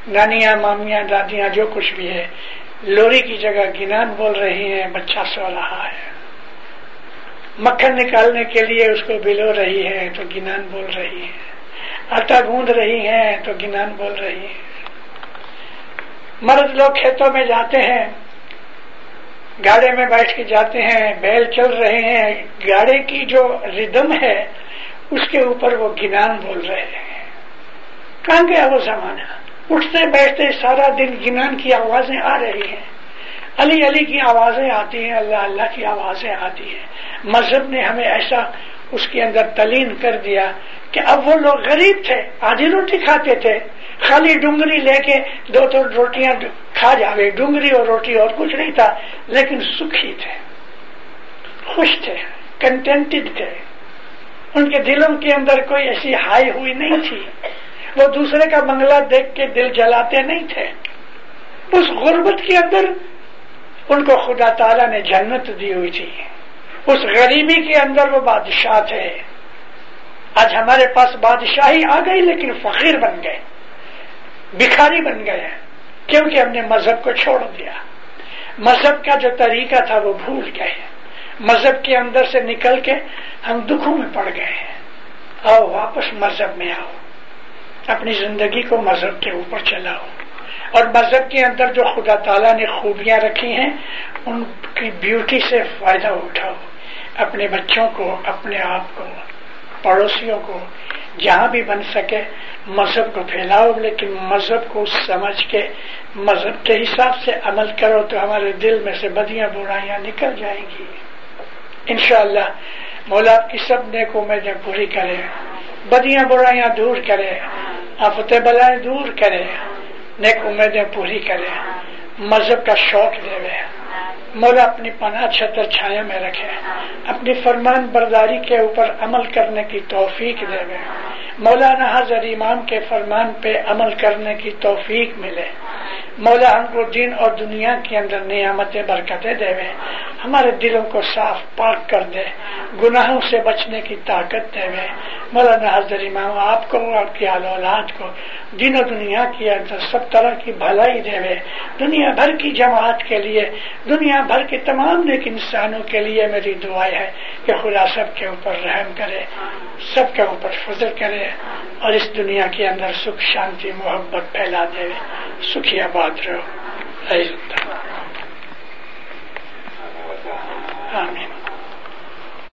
نانیاں، مامیاں، دادیاں، جو کچھ بھی ہے۔ لوری کی جگہ گنان بول رہی ہیں۔ بچہ سو رہا ہے۔ مکھن نکالنے کے لیے اس کو بلو رہی ہے تو گنان بول رہی ہے۔ آٹا گوند رہی ہیں تو گنان بول رہی ہے۔ مرد لوگ کھیتوں میں جاتے ہیں، گاڑے میں بیٹھ کے جاتے ہیں، بیل چل رہے ہیں۔ گاڑے کی جو ردم ہے، اس کے اوپر وہ گنان بول رہے ہیں۔ کہاں گیا وہ زمانہ؟ اٹھتے بیٹھتے سارا دن گنان کی آوازیں آ رہی ہیں۔ علی علی کی آوازیں آتی ہیں، اللہ اللہ کی آوازیں آتی ہیں۔ مذہب نے ہمیں ایسا اس کے اندر تلین کر دیا کہ اب وہ لوگ غریب تھے، آدھی روٹی کھاتے تھے۔ خالی ڈونگری لے کے دو دو روٹیاں کھا جاوے۔ ڈونگری اور روٹی اور کچھ نہیں تھا، لیکن سکھی تھے، خوش تھے کنٹینٹڈ تھے۔ ان کے دلوں کے اندر کوئی ایسی ہائی ہوئی نہیں تھی۔ وہ دوسرے کا بنگلہ دیکھ کے دل جلاتے نہیں تھے۔ اس غربت کے اندر ان کو خدا تعالیٰ نے جنت دی ہوئی تھی۔ اس غریبی کے اندر وہ بادشاہ تھے۔ آج ہمارے پاس بادشاہی آ گئی لیکن فقیر بن گئے۔ بکھاری بن گئے کیونکہ ہم نے مذہب کو چھوڑ دیا۔ مذہب کا جو طریقہ تھا وہ بھول گئے۔ مذہب کے اندر سے نکل کے ہم دکھوں میں پڑ گئے ہیں۔ آؤ واپس مذہب میں آؤ۔ اپنی زندگی کو مذہب کے اوپر چلاؤ۔ اور مذہب کے اندر جو خدا تعالیٰ نے خوبیاں رکھی ہیں، ان کی بیوٹی سے فائدہ اٹھاؤ۔ اپنے بچوں کو، اپنے آپ کو، پڑوسیوں کو، جہاں بھی بن سکے مذہب کو پھیلاؤ، لیکن مذہب کو سمجھ کے، مذہب کے حساب سے عمل کرو تو ہمارے دل میں سے بدیاں برائیاں نکل جائیں گی۔ انشاءاللہ، مولا کی سب نیکوں میں پوری کرے، بدیاں برائیاں دور کرے آفت بلائیں دور کرے۔ نیک امیدیں پوری کرے مذہب کا شوق دے مولا اپنی پناہ چھتر چھایا میں رکھے۔ اپنی فرمان برداری کے اوپر عمل کرنے کی توفیق دے۔ مولانا حضر امام کے فرمان پہ عمل کرنے کی توفیق ملے۔ مولا ہم کو دین اور دنیا کے اندر نعمتیں، برکتیں دے۔ ہمارے دلوں کو صاف پاک کر دے۔ گناہوں سے بچنے کی طاقت دے۔ مولانا حضر امام، آپ کو آپ کی اولاد کو دین و دنیا کی اندر سب طرح کی بھلائی دے۔ دنیا بھر کی جماعت کے لیے، دنیا دنیا بھر کے تمام نیک انسانوں کے لیے میری دعائیں ہے کہ خدا سب کے اوپر رحم کرے، سب کے اوپر فضل کرے اور اس دنیا کے اندر سکھ، شانتی، محبت پھیلا دے۔ سکھی آباد رہو۔ آمین۔